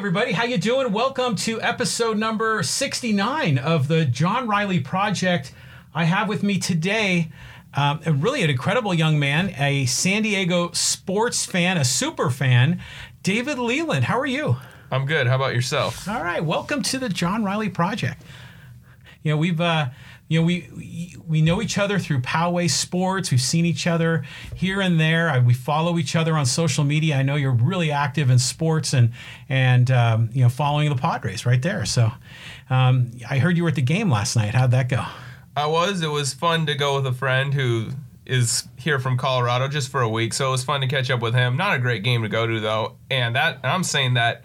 everybody, how you doing? Welcome to episode number 69 of the John Riley Project. I have with me today um, a really an incredible young man, a San Diego sports fan, a super fan, David Leland. How are you? I'm good. How about yourself? All right, welcome to the John Riley Project. You know, we've uh, you know, we we know each other through Poway Sports. We've seen each other here and there. We follow each other on social media. I know you're really active in sports and and um, you know following the Padres right there. So um, I heard you were at the game last night. How'd that go? I was. It was fun to go with a friend who is here from Colorado just for a week, so it was fun to catch up with him. Not a great game to go to though, and that I'm saying that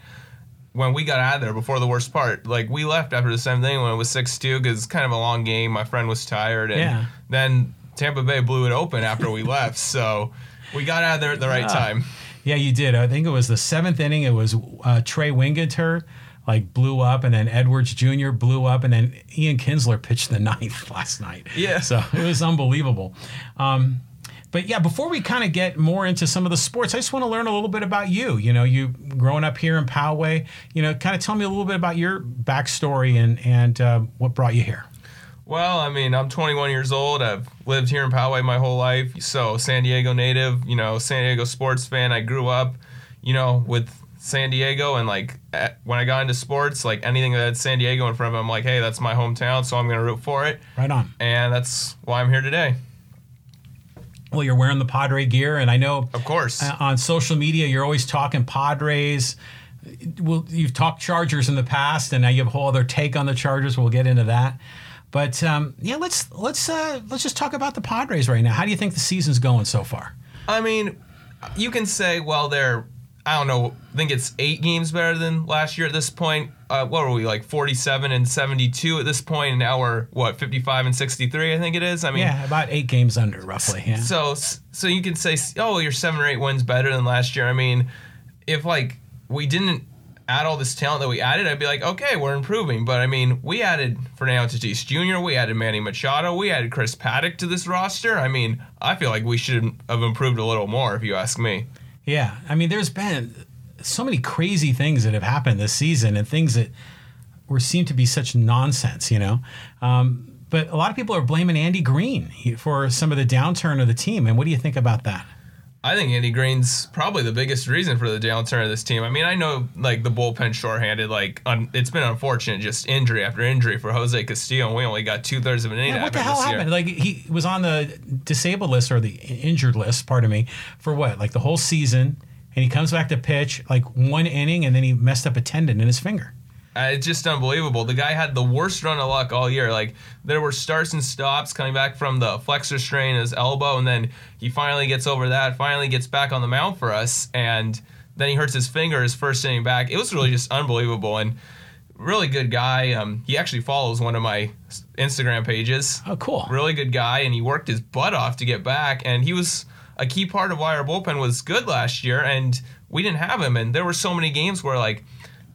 when we got out of there before the worst part, like we left after the seventh inning when it was six two because it's kind of a long game. My friend was tired, and Yeah. then Tampa Bay blew it open after we left. So we got out of there at the right Ah. time. Yeah, you did. I think it was the seventh inning. It was uh, Trey Wingenter like blew up, and then Edwards Jr. blew up, and then Ian Kinsler pitched the ninth last night. Yeah. So it was unbelievable. Um, but yeah, before we kind of get more into some of the sports, I just want to learn a little bit about you. You know, you growing up here in Poway. You know, kind of tell me a little bit about your backstory and and uh, what brought you here. Well, I mean, I'm 21 years old. I've lived here in Poway my whole life. So, San Diego native, you know, San Diego sports fan. I grew up, you know, with San Diego. And, like, at, when I got into sports, like, anything that had San Diego in front of it, I'm like, hey, that's my hometown. So, I'm going to root for it. Right on. And that's why I'm here today. Well, you're wearing the Padre gear, and I know Of course. uh, on social media you're always talking Padres. Well, you've talked Chargers in the past, and now you have a whole other take on the Chargers. We'll get into that. But um, yeah, let's let's uh, let's just talk about the Padres right now. How do you think the season's going so far? I mean, you can say, well, they're, I don't know, I think it's eight games better than last year at this point. Uh, what were we, like 47 and 72 at this point, and now we're, what, 55 and 63, I think it is? I mean, Yeah, about eight games under, roughly. Yeah. so so you can say, oh, you're seven or eight wins better than last year. I mean, if like we didn't add all this talent that we added, I'd be like, okay, we're improving. But I mean, we added Fernando Tatis Jr., we added Manny Machado, we added Chris Paddack to this roster. I mean, I feel like we should have improved a little more, if you ask me. Yeah, I mean, there's been so many crazy things that have happened this season, and things that were seem to be such nonsense, you know. Um, but a lot of people are blaming Andy Green for some of the downturn of the team. And what do you think about that? I think Andy Green's probably the biggest reason for the downturn of this team. I mean, I know like the bullpen shorthanded, like un- it's been unfortunate, just injury after injury for Jose Castillo, and we only got two thirds of an inning Yeah, what the hell this year. happened? Like he was on the disabled list or the injured list, pardon me, for what? Like the whole season, and he comes back to pitch like one inning, and then he messed up a tendon in his finger. Uh, it's just unbelievable. The guy had the worst run of luck all year. Like there were starts and stops coming back from the flexor strain in his elbow, and then he finally gets over that. Finally gets back on the mound for us, and then he hurts his finger his first inning back. It was really just unbelievable and really good guy. Um, he actually follows one of my Instagram pages. Oh, cool. Really good guy, and he worked his butt off to get back, and he was a key part of why our bullpen was good last year, and we didn't have him. And there were so many games where like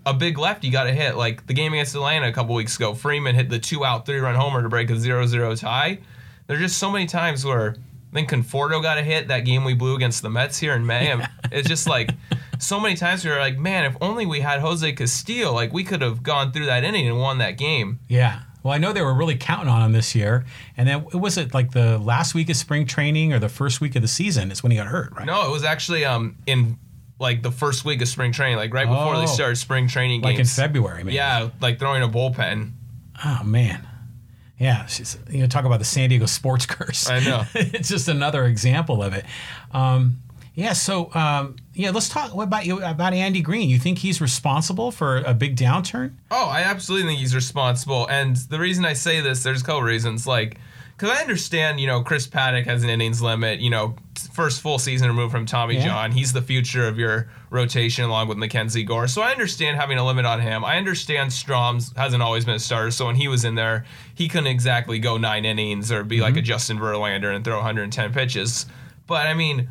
a big lefty got a hit, like the game against Atlanta a couple weeks ago. Freeman hit the two out, three run homer to break a 0-0 tie. There's just so many times where I think Conforto got a hit that game we blew against the Mets here in May. And It's just like so many times we were like, man, if only we had Jose Castillo, like we could have gone through that inning and won that game. Yeah. Well, I know they were really counting on him this year, and then it was it like the last week of spring training or the first week of the season is when he got hurt, right? No, it was actually um in like the first week of spring training, like right before Oh. they started spring training games. like in. February, maybe. Yeah, like throwing a bullpen. Oh man. Yeah, she's, you know, talk about the San Diego sports curse. I know. it's just another example of it. Um, yeah. So um, yeah, let's talk what about you about Andy Green. You think he's responsible for a big downturn? Oh, I absolutely think he's responsible. And the reason I say this, there's a couple reasons. Like, because I understand, you know, Chris Paddack has an innings limit. You know, first full season removed from Tommy Yeah. John. He's the future of your rotation along with Mackenzie Gore. So I understand having a limit on him. I understand Strahm's hasn't always been a starter. So when he was in there, he couldn't exactly go nine innings or be like mm-hmm. a Justin Verlander and throw 110 pitches. But I mean,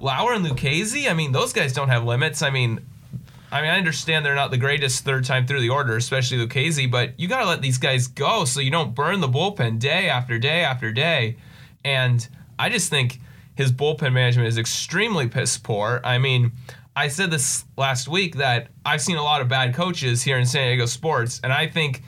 Lauer and Lucchesi, I mean, those guys don't have limits. I mean, I mean, I understand they're not the greatest third time through the order, especially Lucchesi, but you got to let these guys go so you don't burn the bullpen day after day after day. And I just think his bullpen management is extremely piss poor. I mean, I said this last week that I've seen a lot of bad coaches here in San Diego sports, and I think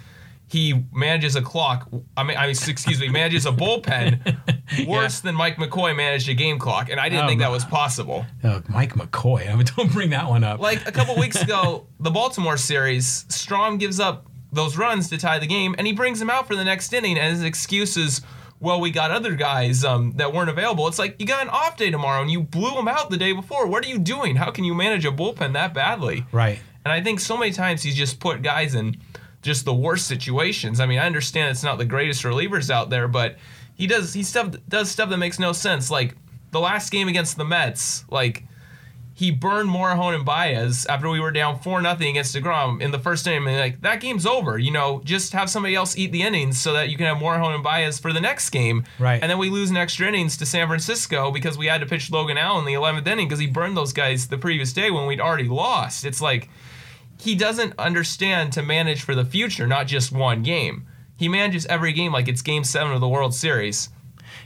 he manages a clock. I mean, I mean, excuse me, manages a bullpen worse than Mike McCoy managed a game clock, and I didn't Oh, think that was possible. Oh, Mike McCoy. I mean, don't bring that one up. Like a couple weeks ago, the Baltimore series, Strahm gives up those runs to tie the game, and he brings him out for the next inning, and his excuse is, well, we got other guys um, that weren't available. It's like you got an off day tomorrow, and you blew him out the day before. What are you doing? How can you manage a bullpen that badly? right. And I think so many times he's just put guys in just the worst situations. I mean, I understand it's not the greatest relievers out there, but he does he stuff does stuff that makes no sense. Like the last game against the Mets, like he burned Morejon and Baez after we were down four nothing against Degrom in the first inning. And like that game's over. You know, just have somebody else eat the innings so that you can have Morejon and Baez for the next game. Right. And then we lose in extra innings to San Francisco because we had to pitch Logan Allen in the 11th inning because he burned those guys the previous day when we'd already lost. It's like he doesn't understand to manage for the future, not just one game. He manages every game like it's game seven of the World Series.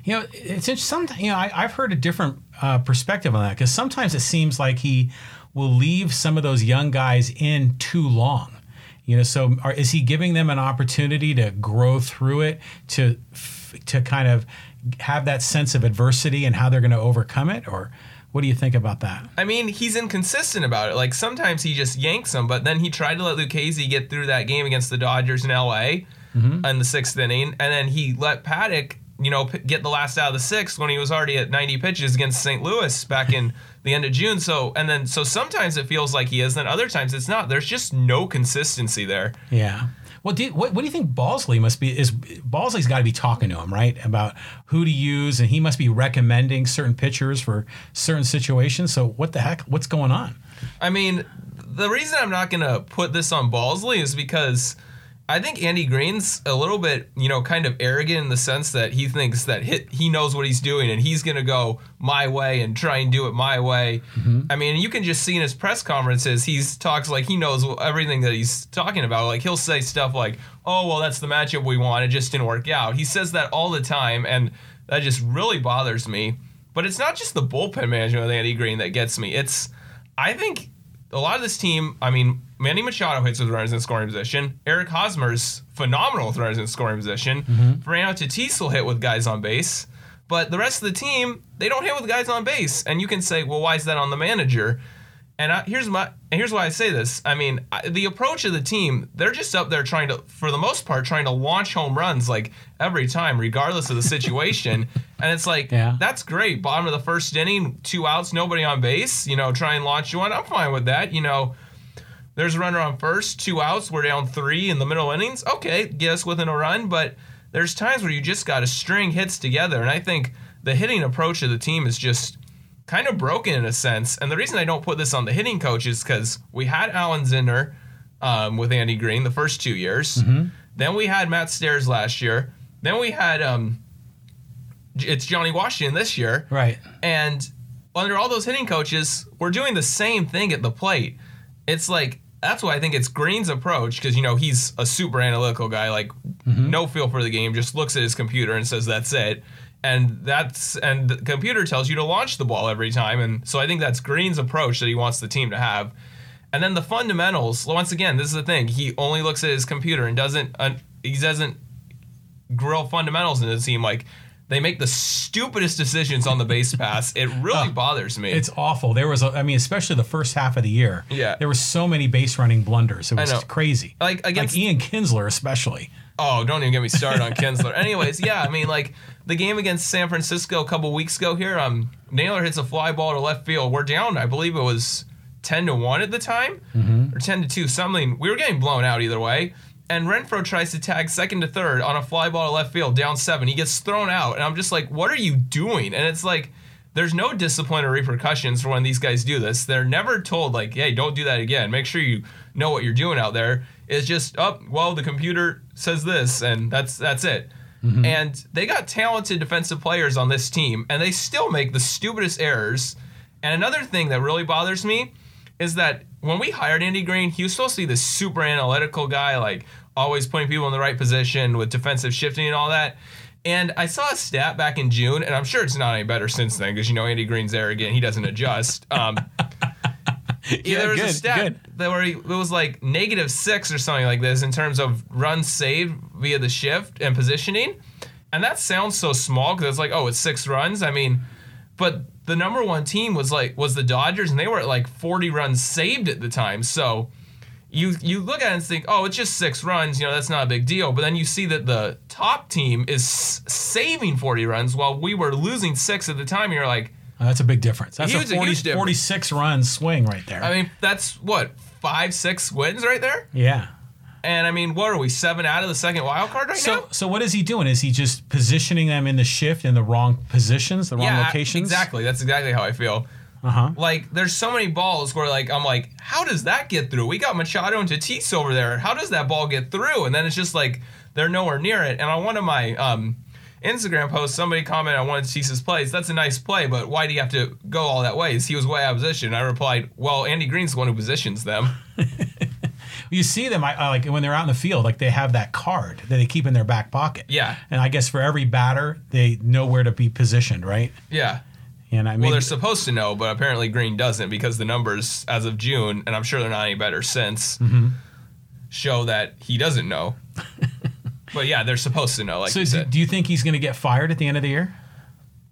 You know, it's some. You know, I, I've heard a different uh, perspective on that because sometimes it seems like he will leave some of those young guys in too long. You know, so are, is he giving them an opportunity to grow through it, to to kind of have that sense of adversity and how they're going to overcome it, or what do you think about that? I mean, he's inconsistent about it. Like sometimes he just yanks them, but then he tried to let Lucchesi get through that game against the Dodgers in LA Mm-hmm. in the sixth inning, and then he let Paddack, you know, p- get the last out of the sixth when he was already at 90 pitches against St. Louis back in the end of June. So and then so sometimes it feels like he is, then other times it's not. There's just no consistency there. Yeah. Well, do you, what, what do you think Balsley must be? Is Balsley's got to be talking to him, right, about who to use, and he must be recommending certain pitchers for certain situations. So what the heck? What's going on? I mean, the reason I'm not gonna put this on Balsley is because I think Andy Green's a little bit, you know, kind of arrogant in the sense that he thinks that hit, he knows what he's doing and he's gonna go my way and try and do it my way. Mm-hmm. I mean, you can just see in his press conferences, he talks like he knows everything that he's talking about. Like he'll say stuff like, "Oh, well, that's the matchup we want. It just didn't work out." He says that all the time, and that just really bothers me. But it's not just the bullpen management with Andy Green that gets me. It's I think a lot of this team, I mean, Manny Machado hits with runners in scoring position. Eric Hosmer's phenomenal with runners in scoring position. Mm-hmm. Fernando Tatis will hit with guys on base. But the rest of the team, they don't hit with guys on base. And you can say, well, why is that on the manager? And I, here's my and here's why I say this. I mean, I, the approach of the team, they're just up there trying to, for the most part, trying to launch home runs like every time, regardless of the situation. and it's like, Yeah. that's great. Bottom of the first inning, two outs, nobody on base. You know, try and launch one. I'm fine with that. You know, there's a runner on first, two outs. We're down three in the middle innings. Okay, get us within a run. But there's times where you just got to string hits together. And I think the hitting approach of the team is just kind of broken in a sense. And the reason I don't put this on the hitting coach is because we had Alan Zinter um, with Andy Green the first two years. Then we had Matt Stairs last year. Then we had um, it's Johnny Washington this year. Right. And under all those hitting coaches, we're doing the same thing at the plate. It's like that's why I think it's Green's approach because you know he's a super analytical guy, like no feel for the game, just looks at his computer and says that's it. And that's and the computer tells you to launch the ball every time, and so I think that's Green's approach that he wants the team to have. And then the fundamentals. Once again, this is the thing. He only looks at his computer and doesn't. Uh, he doesn't grill fundamentals in the team. Like they make the stupidest decisions on the base pass. It really bothers me. It's awful. There was, a, I mean, especially the first half of the year. Yeah. There were so many base running blunders. It was crazy. Like, against- Ian Kinsler, especially. Oh, don't even get me started on Kinsler. Anyways, yeah, I mean, like the game against San Francisco a couple weeks ago here, um, Naylor hits a fly ball to left field. We're down, I believe it was ten to one at the time, or ten to two, something. We were getting blown out either way. And Renfroe tries to tag second to third on a fly ball to left field, down seven. He gets thrown out, and I'm just like, what are you doing? And it's like. There's no discipline or repercussions for when these guys do this. They're never told like, "Hey, don't do that again. Make sure you know what you're doing out there." It's just, "Oh, well, the computer says this and that's that's it." Mm-hmm. And they got talented defensive players on this team and they still make the stupidest errors. And another thing that really bothers me is that when we hired Andy Green, he was supposed to be this super analytical guy, like always putting people in the right position with defensive shifting and all that. And I saw a stat back in June, and I'm sure it's not any better since then because you know Andy Green's arrogant; he doesn't adjust. Um, Yeah, there was a stat good. that where he, it was like negative six or something like this in terms of runs saved via the shift and positioning, and that sounds so small because it's like oh it's six runs. I mean, but the number one team was like was the Dodgers and they were at like 40 runs saved at the time. So you you look at it and think, oh, it's just six runs, you know, that's not a big deal. But then you see that the top team is saving 40 runs while we were losing six at the time. And you're like, Uh, that's a big difference. That's Huge- a, a 40, huge difference. 46 run swing right there. I mean, that's what five, six wins right there. yeah. And I mean, what are we seven out of the second wild card right So, now? so what is he doing? Is he just positioning them in the shift in the wrong positions, the wrong yeah, locations? exactly. That's exactly how I feel. Uh huh. Like, there's so many balls where, like, I'm like, how does that get through? We got Machado and Tatis over there. How does that ball get through? And then it's just like they're nowhere near it. And on one of my um, Instagram posts, somebody commented on one of Tatis's plays. That's a nice play, but why do you have to go all that way? He was way out of position. I replied, well, Andy Green's the one who positions them. You see them, I, I like when they're out in the field, like they have that card that they keep in their back pocket. Yeah. And I guess for every batter, they know where to be positioned, right? Yeah. And I mean, Well, they're supposed to know, but apparently Green doesn't because the numbers as of June, and I'm sure they're not any better since, Mm-hmm. show that he doesn't know. but yeah, they're supposed to know, like so you said. do you think he's going to get fired at the end of the year?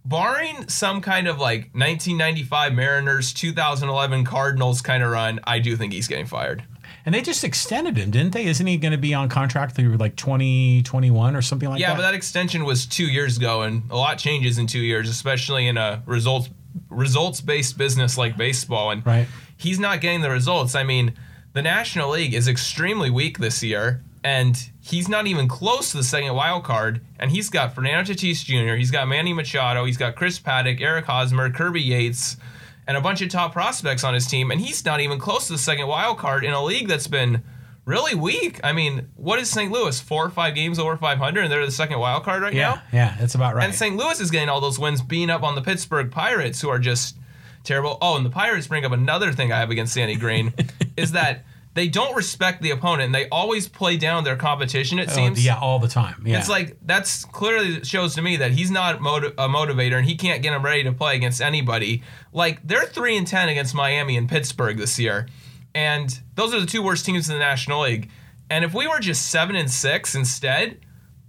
Barring some kind of like 1995 Mariners, 2011 Cardinals kind of run, I do think he's getting fired. And they just extended him, didn't they? Isn't he going to be on contract through like 2021 or something like yeah, that? Yeah, but that extension was two years ago, and a lot changes in two years, especially in a results results based business like baseball. And Right. he's not getting the results. I mean, the National League is extremely weak this year, and he's not even close to the second wild card. And he's got Fernando Tatis Jr., he's got Manny Machado, he's got Chris Paddack, Eric Hosmer, Kirby Yates, and a bunch of top prospects on his team, and he's not even close to the second wild card in a league that's been really weak. I mean, what is St. Louis? Four or five games over 500, and they're the second wild card right yeah, now. yeah, that's about right. And St. Louis is getting all those wins, being up on the Pittsburgh Pirates, who are just terrible. Oh, and the Pirates bring up another thing I have against Sandy Green is that they don't respect the opponent, and they always play down their competition. It Oh, seems. yeah, all the time. Yeah. It's like that's clearly shows to me that he's not motiv- a motivator and he can't get him ready to play against anybody. Like they're three and ten against Miami and Pittsburgh this year, and those are the two worst teams in the National League. And if we were just seven and six instead,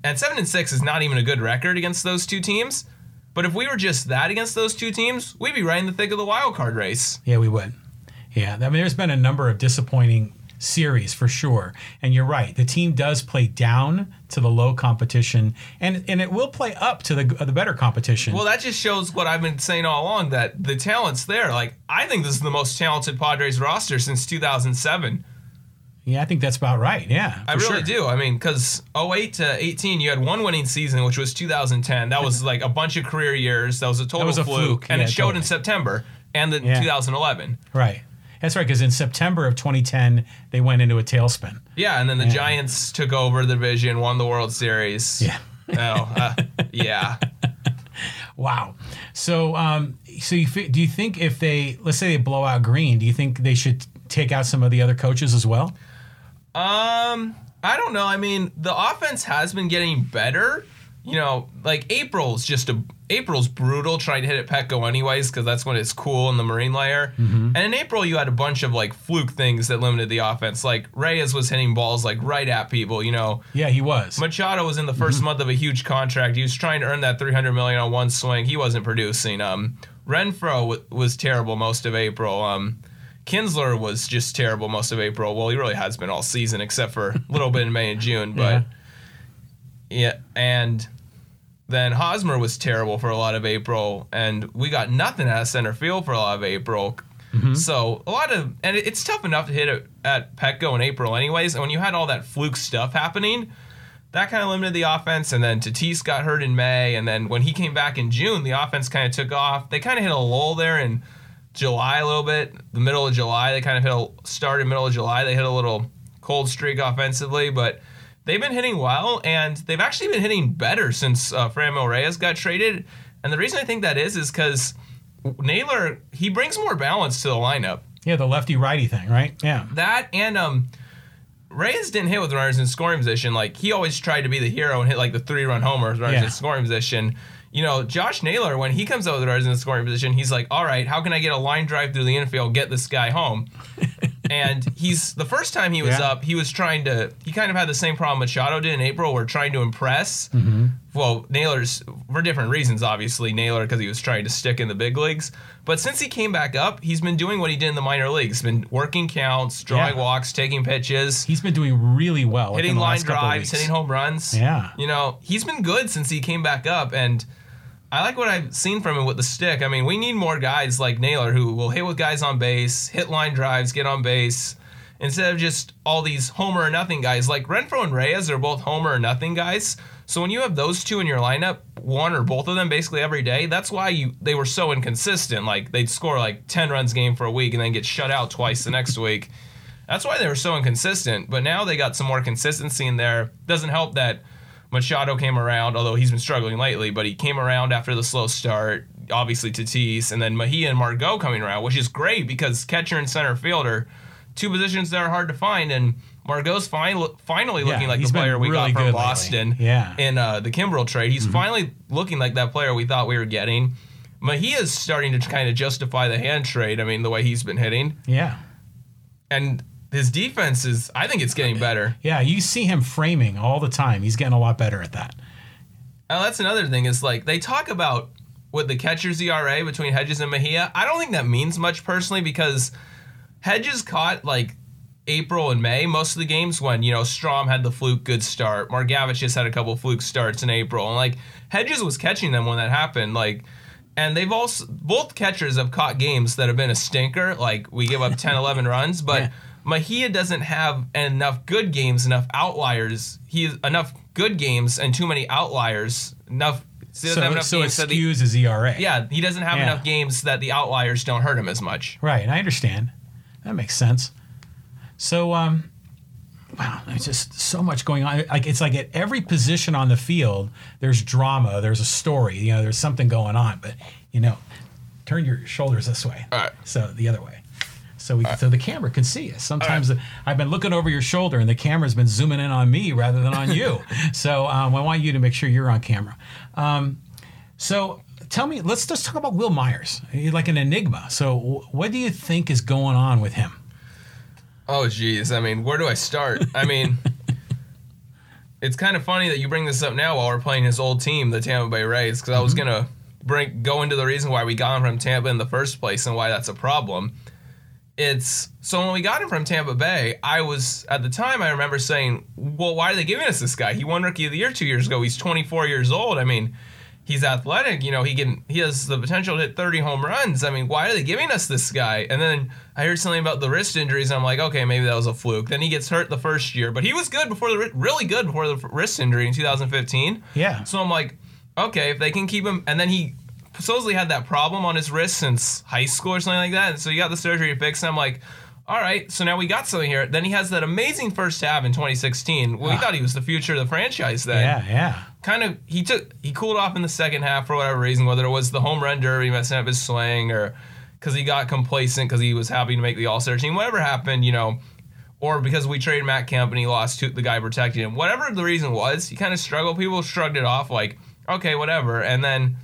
and seven and six is not even a good record against those two teams, but if we were just that against those two teams, we'd be right in the thick of the wild card race. Yeah, we would. Yeah, I mean, there's been a number of disappointing series for sure, and you're right. The team does play down to the low competition, and and it will play up to the uh, the better competition. Well, that just shows what I've been saying all along that the talent's there. Like I think this is the most talented Padres roster since 2007. yeah, I think that's about right. Yeah, I really sure. do. I mean, because 08 to 18, you had one winning season, which was 2010. That was like a bunch of career years. That was a total was a fluke. fluke. And Yeah, it showed in. September and then Yeah. 2011. Right. That's right, because in September of 2010, they went into a tailspin. Yeah, and then the Giants took over the division, won the World Series. Yeah. Oh, uh, yeah. Wow. So, um, so you do you think if they let's say they blow out Green, do you think they should take out some of the other coaches as well? Um, I don't know. I mean, the offense has been getting better. You know, like April's just a April's brutal trying to hit at Petco anyways because that's when it's cool in the marine layer. And in April, you had a bunch of like fluke things that limited the offense. Like Reyes was hitting balls like right at people. You know, Yeah, he was. Machado was in the 1st month of a huge contract. He was trying to earn that 300 million on one swing. He wasn't producing. Um, Renfroe w- was terrible most of April. Um, Kinsler was just terrible most of April. Well, he really has been all season except for a little bit in May and June. But yeah, and then Hosmer was terrible for a lot of April, and we got nothing out of center field for a lot of April. Mm-hmm. So a lot of, and it's tough enough to hit it at Petco in April, anyways. And when you had all that fluke stuff happening, that kind of limited the offense. And then Tatis got hurt in May, and then when he came back in June, the offense kind of took off. They kind of hit a lull there in July a little bit, the middle of July. They kind of hit a started middle of July. They hit a little cold streak offensively, but they've been hitting well, and they've actually been hitting better since uh, Reyes got traded. And the reason I think that is is because Naylor he brings more balance to the lineup. Yeah, the lefty righty thing, right? Yeah. That and um, Reyes didn't hit with runners in scoring position. Like he always tried to be the hero and hit like the three run homers, runners Yeah. in scoring position. you know, Josh Naylor, when he comes out with the runners in the scoring position, he's like, all right, how can I get a line drive through the infield, get this guy home? and he's the first time he was Yeah. up, he was trying to. He kind of had the same problem Machado did in April. We're trying to impress. Mm-hmm. Well, Naylor's for different reasons, obviously. Naylor because he was trying to stick in the big leagues, but since he came back up, he's been doing what he did in the minor leagues. Been working counts, drawing Yeah. walks, taking pitches, He's been doing really well. hitting line drives, hitting home runs. Yeah. You know, he's been good since he came back up, and I like what I've seen from him with the stick. I mean, we need more guys like Naylor who will hit with guys on base, hit line drives, get on base, instead of just all these homer or nothing guys. Like Renfroe and Reyes are both homer or nothing guys. So when you have those two in your lineup, one or both of them basically every day, that's why you they were so inconsistent. Like they'd score like 10 runs game for a week and then get shut out twice the next week. That's why they were so inconsistent. But now they got some more consistency in there. Doesn't help that Machado came around, although he's been struggling lately, but he came around after the slow start. Obviously Tatis, and then Mejia and Margot coming around, which is great because catcher and center fielder, two positions that are hard to find, and Margot's finally finally Yeah, looking like the player we really got from lately. Boston. Yeah. Mm-hmm. In uh, the Kimbrel trade, he's finally looking like that player we thought we were getting. Mejia's starting to kind of justify the hand trade. I mean, the way he's been hitting, Yeah. and his defense is. I think it's getting better. Yeah. You see him framing all the time. He's getting a lot better at that. And that's another thing is like they talk about with the catcher's ERA between Hedges and Mejia. I don't think that means much personally because Hedges caught like April and May most of the games when you know Strahm had the fluke good start. Margevicius just had a couple fluke starts in April, and like Hedges was catching them when that happened. Like, and they've also both catchers have caught games that have been a stinker. Like we give up 10, 11 runs, but. Yeah. Mejia doesn't have enough good games, enough outliers. He has enough good games and too many outliers. Enough. he So, enough so it that the- his ERA. yeah, he doesn't have Yeah. enough games that the outliers don't hurt him as much. Right. and I understand. That makes sense. So, um, wow, there's just so much going on. Like it's like at every position on the field, there's drama, there's a story. You know, there's something going on. But you know, turn your shoulders this way. All right. So the other way. So we, so the camera can see us. Sometimes I've been looking over your shoulder, and the camera's been zooming in on me rather than on you. so um, I want you to make sure you're on camera. Um, so tell me, let's just talk about Wil Myers. He's like an enigma. So what do you think is going on with him? Oh, geez. I mean, where do I start? I mean, it's kind of funny that you bring this up now while we're playing his old team, the Tampa Bay Rays, because I was Mm-hmm. gonna bring go into the reason why we got him from Tampa in the first place and why that's a problem. It's so when we got him from Tampa Bay, I was at the time I remember saying, "Well, why are they giving us this guy? He won Rookie of the Year two years ago. He's 24 years old. I mean." He's athletic, you know. He can. He has the potential to hit 30 home runs. I mean, why are they giving us this guy? And then I heard something about the wrist injuries. And I'm like, okay, maybe that was a fluke. Then he gets hurt the first year, but he was good before the really good before the wrist injury in 2015. Yeah. So I'm like, okay, if they can keep him, and then he supposedly had that problem on his wrist since high school or something like that. And so he got the surgery to fix. it. I'm like, all right, so now we got something here. Then he has that amazing first half in 2016. Well, we thought he was the future of the franchise then Yeah, yeah. kind of he took he cooled off in the second half for whatever reason, whether it was the home run derby messing up his swing or because he got complacent because he was happy to make the All Star team, whatever happened, you know, or because we traded Matt Kemp and he lost to the guy protecting him, whatever the reason was, he kind of struggled. People shrugged it off like, okay, whatever, and then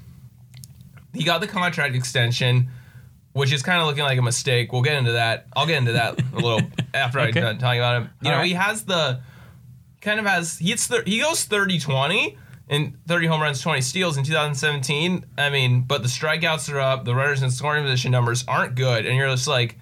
he got the contract extension. Which is kind of looking like a mistake. We'll get into that. I'll get into that a little after Okay. I'm done talking about him. You All know, right. he has the kind of has he hits he goes 30 20 and 30 home runs 20 steals in 2017 i mean but the strikeouts are up the runners in scoring position numbers aren't good and you're just like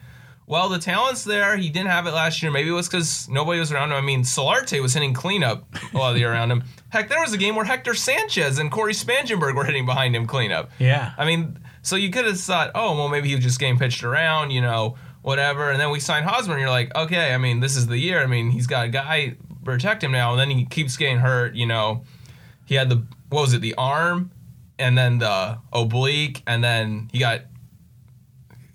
well the talent's there he didn't have it last year maybe it was because nobody was around him i mean solarte was hitting cleanup a lot of the year around him heck there was a game where hector sanchez and cory spangenberg were hitting behind him cleanup Yeah. I mean, so you could have thought, oh, well, maybe he was just getting pitched around, you know, whatever. And then we signed Hosmer, and you're like, okay, I mean, this is the year. I mean, he's got a guy protect him now, and then he keeps getting hurt. You know, he had the what was it, the arm, and then the oblique, and then he got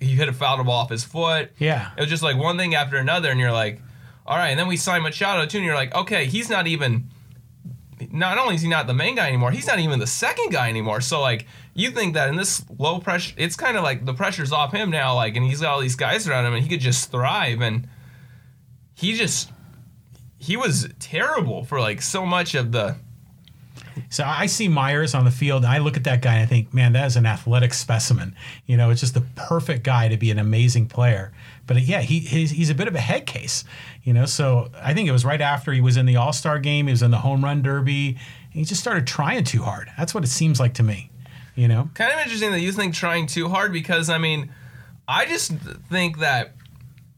he hit a foul ball off his foot. Yeah. It was just like one thing after another, and you're like, all right. And then we signed Machado too, and you're like, okay, he's not even. Not only is he not the main guy anymore, he's not even the second guy anymore. So like, you think that in this low pressure, it's kind of like the pressure's off him now. Like, and he's got all these guys around him, and he could just thrive. And he just, he was terrible for like so much of the So I see Myers on the field, and I look at that guy and I think, man, that is an athletic specimen. You know, it's just the perfect guy to be an amazing player. But yeah, he he's, he's a bit of a head case. You know, so I think it was right after he was in the All Star game, he was in the home run derby. he just started trying too hard. That's what it seems like to me. You know, kind of interesting that you think trying too hard because I mean, I just think that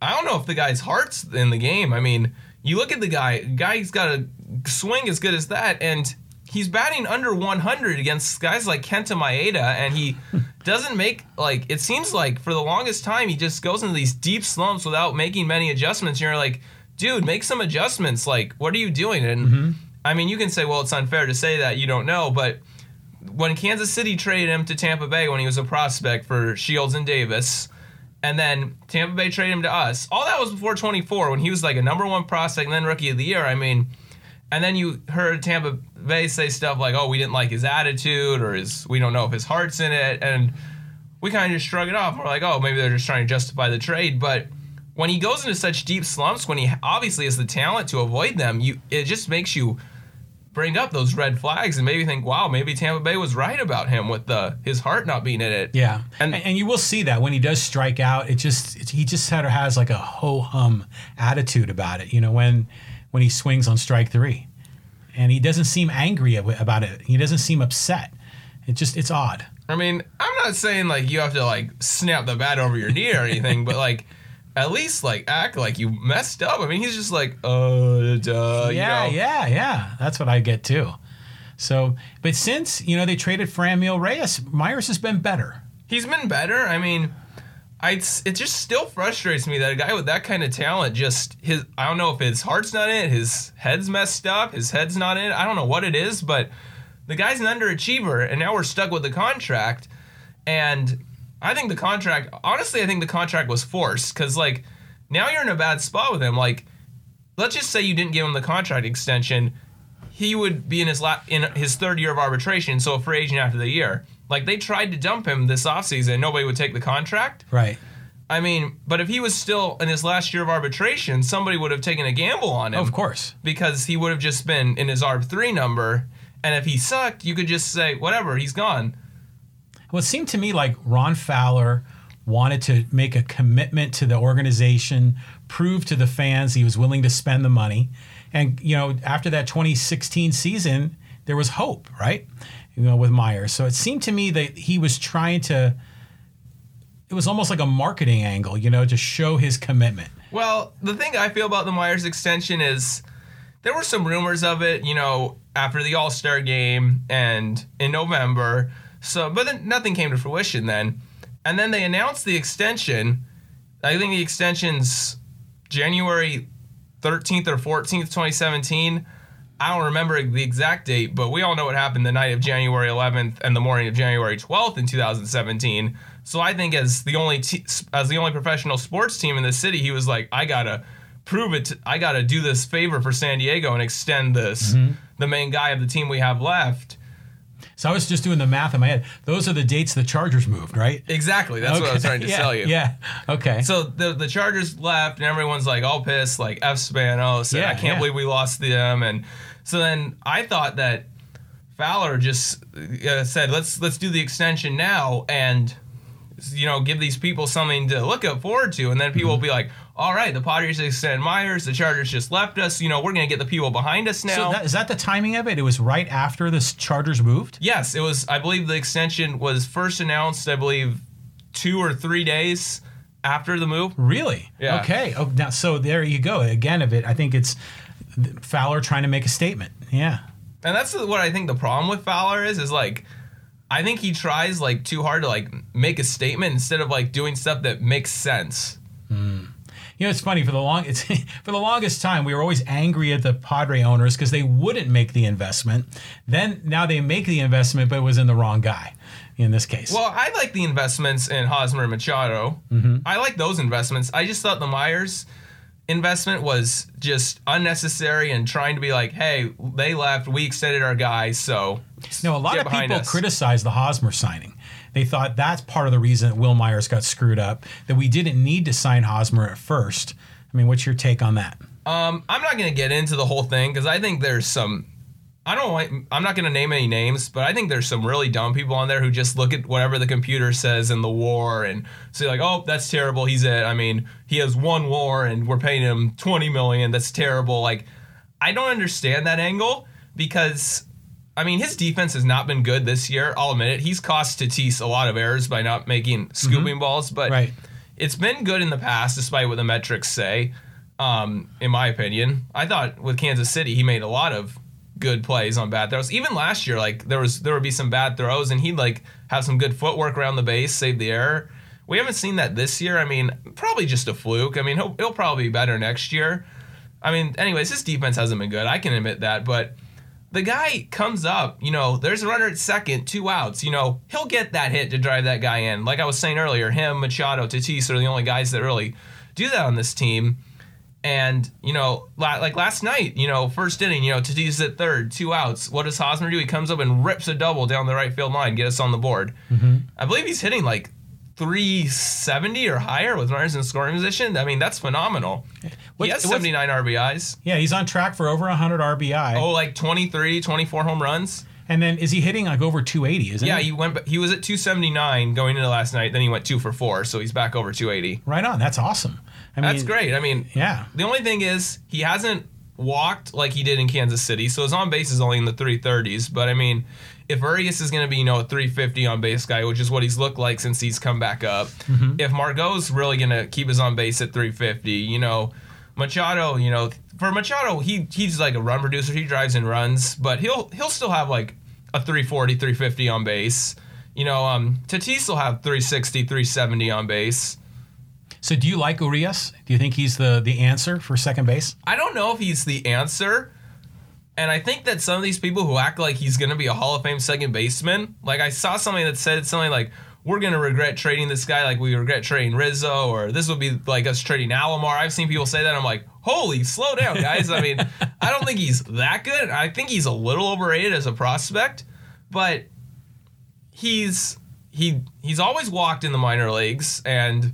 I don't know if the guy's heart's in the game. I mean, you look at the guy, guy's got a swing as good as that, and he's batting under 100 against guys like Kenta Maeda, and he doesn't make like it seems like for the longest time he just goes into these deep slumps without making many adjustments. And you're like, dude, make some adjustments. Like, what are you doing? And mm-hmm. I mean, you can say, well, it's unfair to say that you don't know, but when Kansas City traded him to Tampa Bay when he was a prospect for Shields and Davis and then Tampa Bay traded him to us. All that was before 24 when he was like a number one prospect and then rookie of the year. I mean, and then you heard Tampa Bay say stuff like, "Oh, we didn't like his attitude, or his we don't know if his heart's in it," and we kind of just shrug it off. We're like, "Oh, maybe they're just trying to justify the trade." But when he goes into such deep slumps, when he obviously has the talent to avoid them, you it just makes you bring up those red flags and maybe think, wow, maybe Tampa Bay was right about him with the his heart not being in it. Yeah, and and, you will see that when he does strike out, it just it, he just sort of has like a ho hum attitude about it. You know, when when he swings on strike three, and he doesn't seem angry about it. He doesn't seem upset. It just it's odd. I mean, I'm not saying like you have to like snap the bat over your knee or anything, but like at least like act like you messed up. I mean, he's just like, uh, duh, yeah, you know? yeah, yeah. That's what I get too. So, but since you know they traded Franmil Reyes, Myers has been better. He's been better. I mean, I it just still frustrates me that a guy with that kind of talent just his I don't know if his heart's not in it, his head's messed up, his head's not in it. I don't know what it is, but the guy's an underachiever, and now we're stuck with the contract. And I think the contract, honestly, I think the contract was forced because, like, now you're in a bad spot with him. Like, let's just say you didn't give him the contract extension, he would be in his la- in his third year of arbitration, so a free agent after the year. Like, they tried to dump him this offseason, nobody would take the contract. Right. I mean, but if he was still in his last year of arbitration, somebody would have taken a gamble on him. Of course. Because he would have just been in his ARB3 number. And if he sucked, you could just say, whatever, he's gone. Well, it seemed to me like Ron Fowler wanted to make a commitment to the organization, prove to the fans he was willing to spend the money. And, you know, after that 2016 season, there was hope, right? You know, with Myers. So it seemed to me that he was trying to, it was almost like a marketing angle, you know, to show his commitment. Well, the thing I feel about the Myers extension is there were some rumors of it, you know, after the All Star game and in November so, but then nothing came to fruition then. And then they announced the extension. I think the extension's January 13th or 14th, 2017. I don't remember the exact date, but we all know what happened the night of January 11th and the morning of January 12th in 2017. So I think as the only te- as the only professional sports team in the city, he was like, I gotta prove it. To, I gotta do this favor for San Diego and extend this mm-hmm. the main guy of the team we have left. So I was just doing the math in my head. Those are the dates the Chargers moved, right? Exactly. That's okay. what I was trying to yeah, tell you. Yeah. Okay. So the the Chargers left, and everyone's like all pissed, like F Spanos. Yeah, I can't yeah. believe we lost them. And so then I thought that Fowler just uh, said, let's let's do the extension now, and you know give these people something to look up forward to, and then people mm-hmm. will be like, all right, the Padres extend Myers, the Chargers just left us. You know, we're going to get the people behind us now. So that, is that the timing of it? It was right after the Chargers moved? Yes, it was. I believe the extension was first announced, I believe, two or three days after the move. Really? Yeah. Okay. Oh, now, so there you go. Again, of it, I think it's Fowler trying to make a statement. Yeah. And that's what I think the problem with Fowler is, is like, I think he tries like too hard to like make a statement instead of like doing stuff that makes sense. Mm. You know, it's funny for the long it's for the longest time we were always angry at the Padre owners because they wouldn't make the investment. Then now they make the investment, but it was in the wrong guy in this case. Well, I like the investments in Hosmer and Machado. Mm-hmm. I like those investments. I just thought the Myers investment was just unnecessary and trying to be like, hey, they left, we extended our guys, so. No, a lot of people us. criticize the Hosmer signing. They thought that's part of the reason that Wil Myers got screwed up, that we didn't need to sign Hosmer at first. I mean, what's your take on that? Um, I'm not going to get into the whole thing because I think there's some I don't want. I'm not going to name any names, but I think there's some really dumb people on there who just look at whatever the computer says in the WAR and say like, "Oh, that's terrible. He's it." I mean, he has one WAR and we're paying him 20 million. That's terrible. Like, I don't understand that angle because. I mean, his defense has not been good this year. I'll admit it. He's cost Tatis a lot of errors by not making scooping balls, but Right. it's been good in the past, despite what the metrics say. Um, in my opinion, I thought with Kansas City, he made a lot of good plays on bad throws. Even last year, like there was there would be some bad throws, and he'd like have some good footwork around the base, save the error. We haven't seen that this year. I mean, probably just a fluke. I mean, he'll, he'll probably be better next year. I mean, anyways, his defense hasn't been good. I can admit that, but the guy comes up, you know, there's a runner at second, two outs, you know, he'll get that hit to drive that guy in. Like I was saying earlier, him, Machado, Tatis are the only guys that really do that on this team. And, you know, like last night, you know, first inning, you know, Tatis at third, two outs. What does Hosmer do? He comes up and rips a double down the right field line, get us on the board. Mm-hmm. I believe he's hitting like 370 or higher with runners in scoring position. I mean, that's phenomenal. What- he has 79 RBIs. Yeah, he's on track for over 100 RBI. Oh, like 23, 24 home runs. And then is he hitting like over 280, isn't Yeah, he? he went. He was at 279 going into last night. Then he went two for four, so he's back over 280. Right on. That's awesome. I mean, That's great. I mean, Yeah. the only thing is he hasn't walked like he did in Kansas City, so his on base is only in the 330s. But I mean, if Urias is going to be you know a 350 on base guy, which is what he's looked like since he's come back up, if Margot's really going to keep his on base at 350, you know. Machado, you know, for Machado, he he's like a run producer. He drives and runs, but he'll he'll still have like a 340, 350 on base. You know, um, Tatis will have 360, 370 on base. So do you like Urias? Do you think he's the the answer for second base? I don't know if he's the answer. And I think that some of these people who act like he's going to be a Hall of Fame second baseman, like I saw something that said something like, we're going to regret trading this guy like we regret trading Rizzo, or this would be like us trading Alomar. I've seen people say that. I'm like, holy, slow down, guys. I mean, I don't think he's that good. I think he's a little overrated as a prospect, but he's he he's always walked in the minor leagues and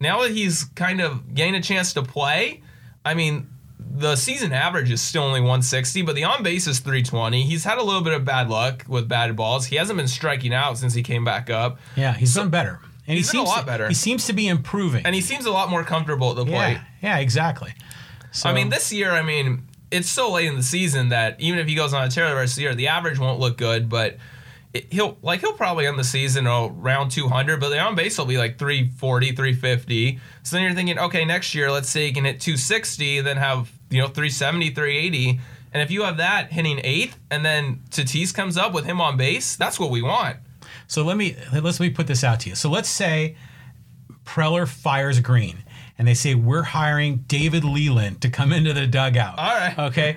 now that he's kind of gained a chance to play, I mean, the season average is still only 160, but the on base is 320. He's had a little bit of bad luck with bad balls. He hasn't been striking out since he came back up, Yeah, he's done better. And he's he been a lot to, better. He seems to be improving. and he seems a lot more comfortable at the plate. yeah, yeah, exactly. So, I mean, this year, I mean, it's so late in the season that even if he goes on a tear the rest of the year, the average won't look good, but it, he'll like he'll probably end the season around 200, but the on base will be like 340, 350. So then you're thinking, okay, next year, let's say he can hit 260, then have you know 370, 380. And if you have that hitting eighth, and then Tatis comes up with him on base, that's what we want. So let me let's let me put this out to you. So let's say Preller fires Green, and they say we're hiring David Leland to come into the dugout. All right. Okay.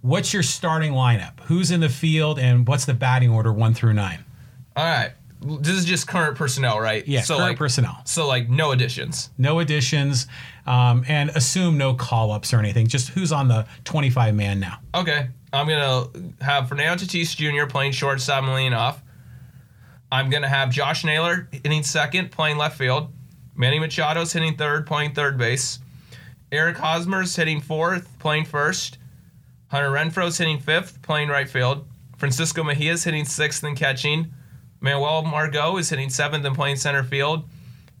What's your starting lineup? Who's in the field, and what's the batting order one through nine? All right, this is just current personnel, right? Yeah, so current like, personnel. So like no additions. No additions, um, and assume no call ups or anything. Just who's on the 25 man now. Okay, I'm gonna have Fernando Tatis Jr. playing shortstop and leading off. I'm gonna have Josh Naylor hitting second, playing left field. Manny Machado's hitting third, playing third base. Eric Hosmer's hitting fourth, playing first. Hunter Renfroe's hitting fifth, playing right field. Francisco Mejia's hitting sixth and catching. Manuel Margot is hitting seventh and playing center field.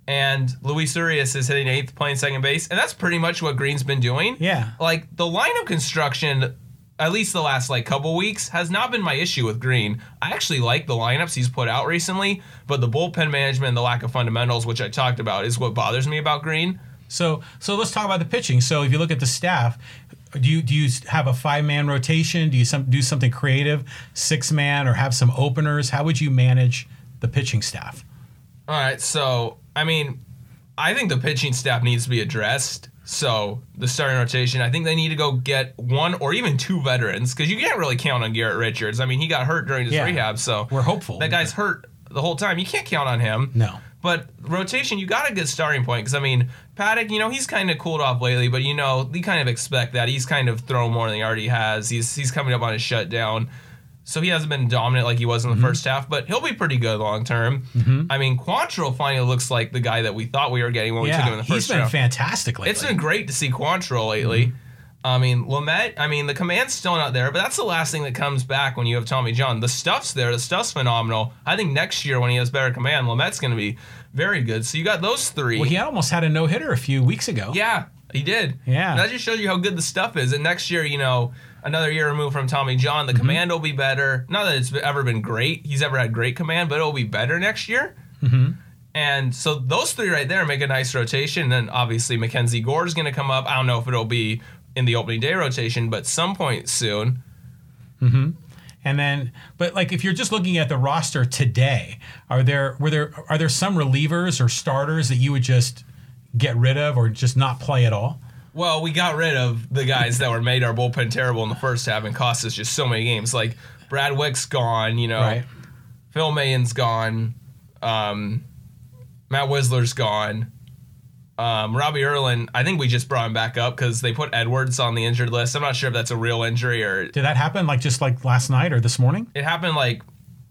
And Luis Urias is hitting eighth, playing second base. And that's pretty much what Green's been doing Yeah. like the lineup construction at least the last like couple weeks has not been my issue with Green. I actually like the lineups he's put out recently, but the bullpen management and the lack of fundamentals, which I talked about, is what bothers me about Green. So so let's talk about the pitching. So if you look at the staff, do you do you have a five man rotation? Do you some, do something creative, six man, or have some openers? How would you manage the pitching staff? All right, so I mean, I think the pitching staff needs to be addressed. So the starting rotation, I think they need to go get one or even two veterans because you can't really count on Garrett Richards. I mean, he got hurt during his Yeah. rehab, so We're hopeful. that guy's hurt the whole time. You can't count on him. No. But rotation, you got a good starting point because I mean, Paddack, you know, he's kind of cooled off lately, but you know, you kind of expect that he's kind of thrown more than he already has. He's he's coming up on a shutdown, so he hasn't been dominant like he was in the mm-hmm. first half, but he'll be pretty good long term. Mm-hmm. I mean, Quantrill finally looks like the guy that we thought we were getting when we took him in Yeah, the he's first been round. fantastic lately. It's been great to see Quantrill lately. Mm-hmm. I mean, Lamet, I mean, the command's still not there, but that's the last thing that comes back when you have Tommy John. The stuff's there. The stuff's phenomenal. I think next year when he has better command, Lamet's going to be very good. So you got those three. Well, he almost had a no hitter a few weeks ago. Yeah, he did. Yeah. That just shows you how good the stuff is. And next year, you know, another year removed from Tommy John, the Mm-hmm. command will be better. Not that it's ever been great. He's ever had great command, but it'll be better next year. Mm-hmm. And so those three right there make a nice rotation. And then obviously Mackenzie Gore is going to come up. I don't know if it'll be in the opening day rotation, but some point soon. And then, but like if you're just looking at the roster today, are there were there are there some relievers or starters that you would just get rid of or just not play at all? Well, we got rid of the guys that were made our bullpen terrible in the first half and cost us just so many games. Like Brad Wieck's gone, you know. Right. Phil Maton's gone. Um, Matt Wisler's gone. Um, Robbie Erlin, I think we just brought him back up because they put Edwards on the injured list. I'm not sure if that's a real injury or Did that happen like just like last night or this morning? it happened like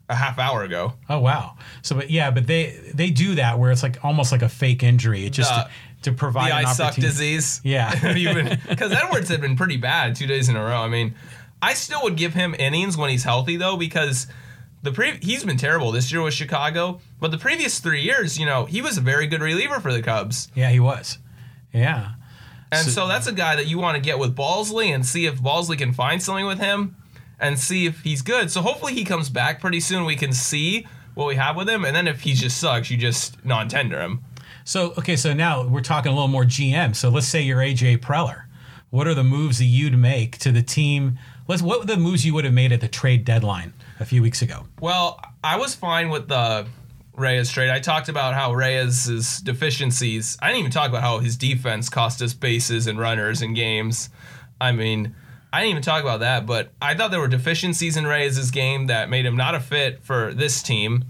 a half hour ago. Oh wow. So but yeah, but they they do that where it's like almost like a fake injury. It just Uh, to, to provide the eye suck disease. Yeah. Because Edwards had been pretty bad two days in a row. I mean, I still would give him innings when he's healthy though, because the pre- he's been terrible this year with Chicago. But the previous three years, you know, he was a very good reliever for the Cubs. Yeah, he was. Yeah. And So- so, that's a guy that you want to get with Balsley and see if Balsley can find something with him and see if he's good. So hopefully he comes back pretty soon. We can see what we have with him. And then if he just sucks, you just non tender him. So okay, so now we're talking a little more GM. So let's say you're AJ Preller. What are the moves that you'd make to the team? Let's what were the moves you would have made at the trade deadline a few weeks ago? Well, I was fine with the Reyes trade. I talked about how Reyes' deficiencies. I didn't even talk about how his defense cost us bases and runners in games. I mean, I didn't even talk about that, but I thought there were deficiencies in Reyes' game that made him not a fit for this team.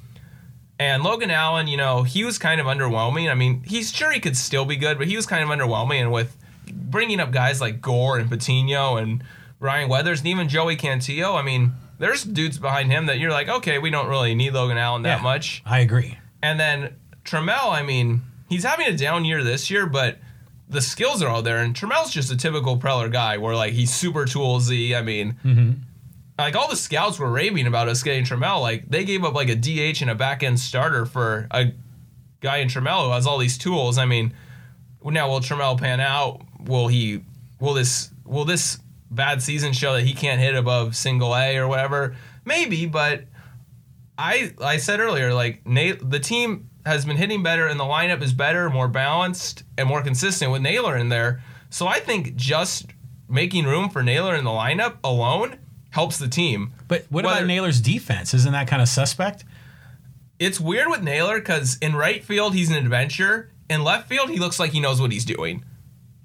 And Logan Allen, you know, he was kind of underwhelming. I mean, he's sure he could still be good, but he was kind of underwhelming. And with bringing up guys like Gore and Patino and Ryan Weathers and even Joey Cantillo, I mean, there's dudes behind him that you're like, okay, we don't really need Logan Allen that Yeah. much. I agree. And then Trammell, I mean, he's having a down year this year, but the skills are all there. And Trammell's just a typical Preller guy where, like, he's super toolsy. I mean, mm-hmm. like, all the scouts were raving about us getting Trammell. Like, they gave up, like, a DH and a back end starter for a guy in Trammell who has all these tools. I mean, now will Trammell pan out? Will he, will this, will this bad season show that he can't hit above single A or whatever? Maybe, but I I said earlier, like Nate, the team has been hitting better and the lineup is better, more balanced, and more consistent with Naylor in there. So I think just making room for Naylor in the lineup alone helps the team. But what Whether- about Naylor's defense? Isn't that kind of suspect? It's weird with Naylor because in right field he's an adventure. In left field he looks like he knows what he's doing.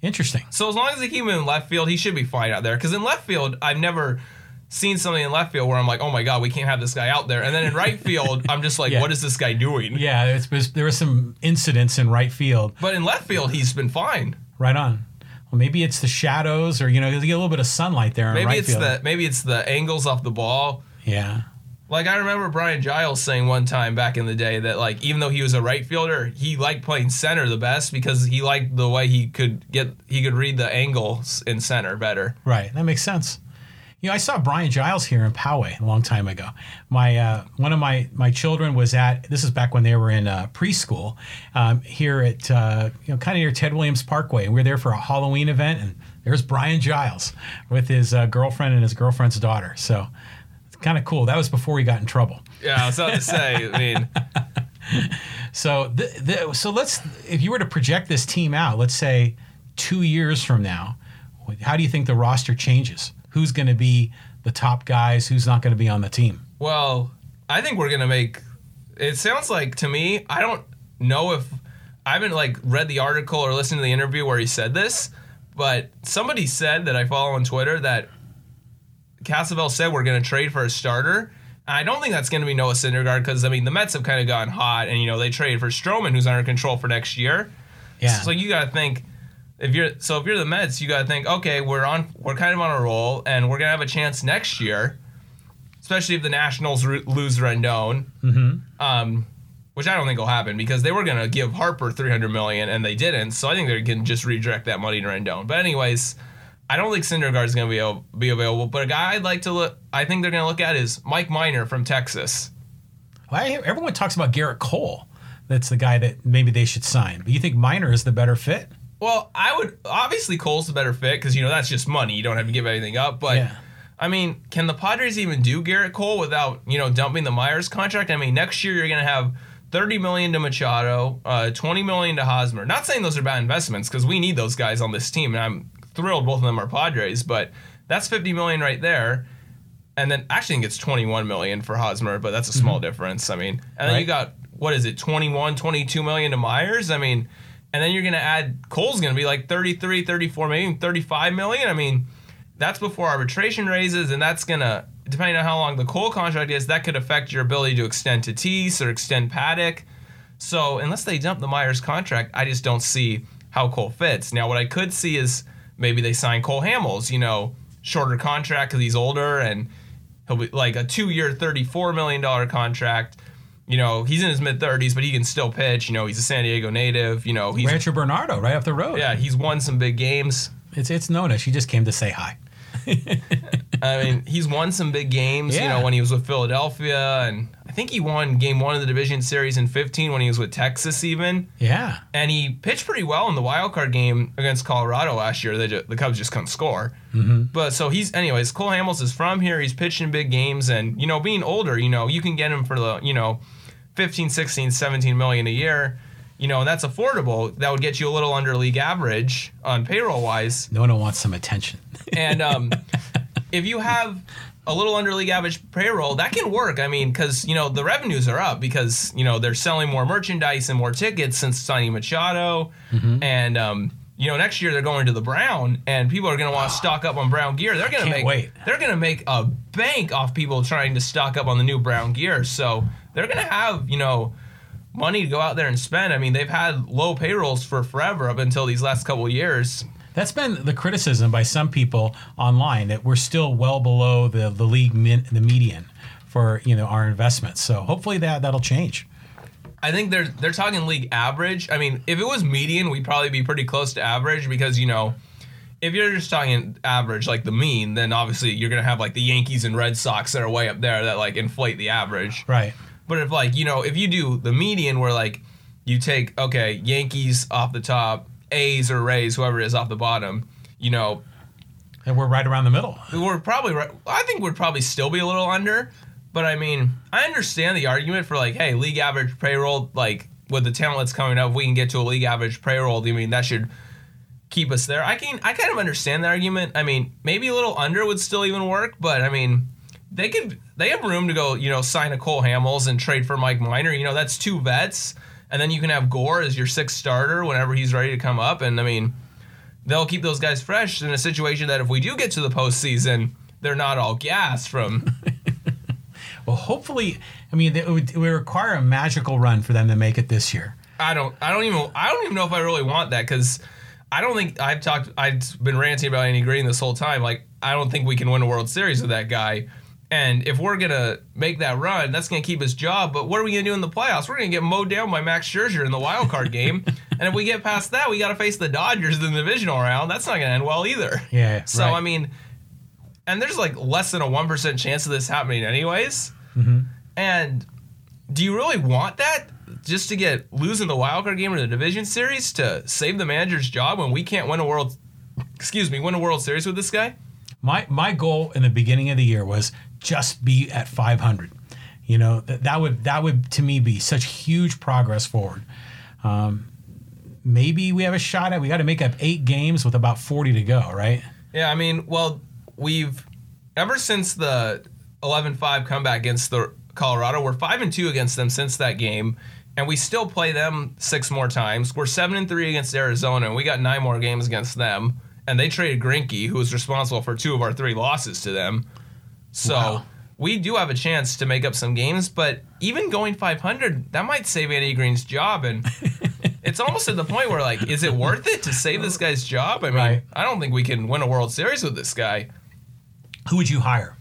Interesting. So as long as they keep him in left field, he should be fine out there. Because in left field, I've never seen something in left field where I'm like, oh my god, we can't have this guy out there. And then in right field, I'm just like, Yeah. what is this guy doing? Yeah, it's, it's, there were some incidents in right field. But in left field, he's been fine. Right on. Well, maybe it's the shadows, or you know, you get a little bit of sunlight there in Maybe right it's field. the maybe it's the angles off the ball. yeah. Like I remember Brian Giles saying one time back in the day that like even though he was a right fielder, he liked playing center the best because he liked the way he could get he could read the angles in center better. Right. That makes sense. You know, I saw Brian Giles here in Poway a long time ago. My uh, one of my my children was at this is back when they were in uh, preschool um, here at uh, you know kind of near Ted Williams Parkway, and we were there for a Halloween event, and there's Brian Giles with his uh, girlfriend and his girlfriend's daughter. So kind of cool. That was before he got in trouble. Yeah, I was about to say. I mean, So the, the, so let's if you were to project this team out, let's say two years from now, how do you think the roster changes? Who's going to be the top guys? Who's not going to be on the team? well, I think we're gonna make. It sounds like to me. I don't know if I haven't like read the article or listened to the interview where he said this, but somebody said that I follow on Twitter that Cassavell said we're going to trade for a starter. I don't think that's going to be Noah Syndergaard because I mean the Mets have kind of gone hot, and you know they traded for Stroman, who's under control for next year. Yeah. So you got to think if you're so if you're the Mets, you got to think okay, we're on we're kind of on a roll, and we're gonna have a chance next year, especially if the Nationals lose Rendon. Mm-hmm. Um, which I don't think will happen because they were gonna give Harper 300 million and they didn't. So I think they can just redirect that money to Rendon. But anyways, I don't think Syndergaard's going to be able, be available, but a guy I'd like to look. I think they're going to look at is Mike Minor from Texas. Well, I- everyone talks about Gerrit Cole. That's the guy that maybe they should sign. But you think Minor is the better fit? Well, I would obviously Cole's the better fit because you know that's just money. You don't have to give anything up. But Yeah. I mean, can the Padres even do Gerrit Cole without you know dumping the Myers contract? I mean, next year you're going to have 30 million to Machado, uh, 20 million to Hosmer. Not saying those are bad investments because we need those guys on this team, and I'm thrilled both of them are Padres. But that's 50 million right there. And then actually, I think it's 21 million for Hosmer, but that's a mm-hmm. small difference. I mean, and then Right. you got what is it, 21, 22 million to Myers? I mean, and then you're going to add Cole's going to be like 33, 34, maybe 35 million. I mean, that's before arbitration raises, and that's going to, depending on how long the Cole contract is, that could affect your ability to extend Tatis or extend Paddack. So unless they dump the Myers contract, I just don't see how Cole fits. Now, what I could see is maybe they sign Cole Hamels, you know, shorter contract because he's older and he'll be like a two-year, thirty-four million dollar contract. You know, he's in his mid thirties, but he can still pitch. You know, he's a San Diego native. You know, he's Rancho Bernardo, right up the road. yeah, he's won some big games. It's it's Nona. She just came to say hi. I mean, he's won some big games. yeah. You know, when he was with Philadelphia, and think he won Game One of the division series in fifteen when he was with Texas, even. Yeah. And he pitched pretty well in the wild card game against Colorado last year. They ju- the Cubs just couldn't score. Mm-hmm. But so he's, anyways, Cole Hamels is from here. He's pitched in big games. And, you know, being older, you know, you can get him for the, you know, 15, 16, 17 million a year. You know, and that's affordable. That would get you a little under league average on payroll wise. Nona wants some attention. And um, if you have a little under league average payroll, that can work. I mean, because you know the revenues are up because you know they're selling more merchandise and more tickets since signing Machado, Mm-hmm. and um, you know next year they're going to the Brown, and people are going to want to stock up on Brown gear. They're going to make wait. they're going to make a bank off people trying to stock up on the new Brown gear. So they're going to have you know money to go out there and spend. I mean, they've had low payrolls for forever up until these last couple of years. That's been the criticism by some people online that we're still well below the the league min, the median for you know our investments. So hopefully that that'll change. I think they're they're talking league average. I mean, if it was median, we'd probably be pretty close to average because you know, if you're just talking average like the mean, then obviously you're gonna have like the Yankees and Red Sox that are way up there that like inflate the average. Right. But if like you know, if you do the median where like you take okay Yankees off the top, A's or Rays, whoever it is off the bottom, you know, And we're right around the middle. we're probably right. I think we'd probably still be a little under, but I mean, I understand the argument for like, hey, league average payroll, like with the talent that's coming up, we can get to a league average payroll. I mean, that should keep us there. I can, I kind of understand the argument. I mean, maybe a little under would still even work, but I mean, they could, they have room to go, you know, sign a Cole Hamels and trade for Mike Minor. You know, that's two vets, and then you can have Gore as your sixth starter whenever he's ready to come up. And I mean they'll keep those guys fresh in a situation that if we do get to the postseason, they're not all gas from. Well, hopefully, I mean, it would, it would require a magical run for them to make it this year. I don't. I don't even. I don't even know if I really want that because I don't think I've talked. I've been ranting about Andy Green this whole time. Like I don't think we can win a World Series with that guy. And if we're gonna make that run, that's gonna keep his job. But what are we gonna do in the playoffs? We're gonna get mowed down by Max Scherzer in the wild card game. and if we get past that, we got to face the Dodgers in the divisional round. That's not gonna end well either. Yeah. So right. I mean, and there's like less than a one percent chance of this happening, anyways. Mm-hmm. And do you really want that? Just to get losing the wild card game in the division series to save the manager's job when we can't win a world, excuse me, win a World Series with this guy? my my goal in the beginning of the year was just be at 500. You know that that would that would to me be such huge progress forward. Um, maybe we have a shot at. We got to make up eight games with about 40 to go, right? Yeah, I mean, well, we've ever since the 11-5 comeback against the Colorado, we're five and two against them since that game, and we still play them six more times. We're seven and three against Arizona, and we got nine more games against them. And they traded Greinke, who was responsible for two of our three losses to them. So Wow. we do have a chance to make up some games, but even going 500, that might save Andy Green's job. And it's almost at the point where, like, is it worth it to save this guy's job? I mean, Right. I don't think we can win a World Series with this guy. Who would you hire?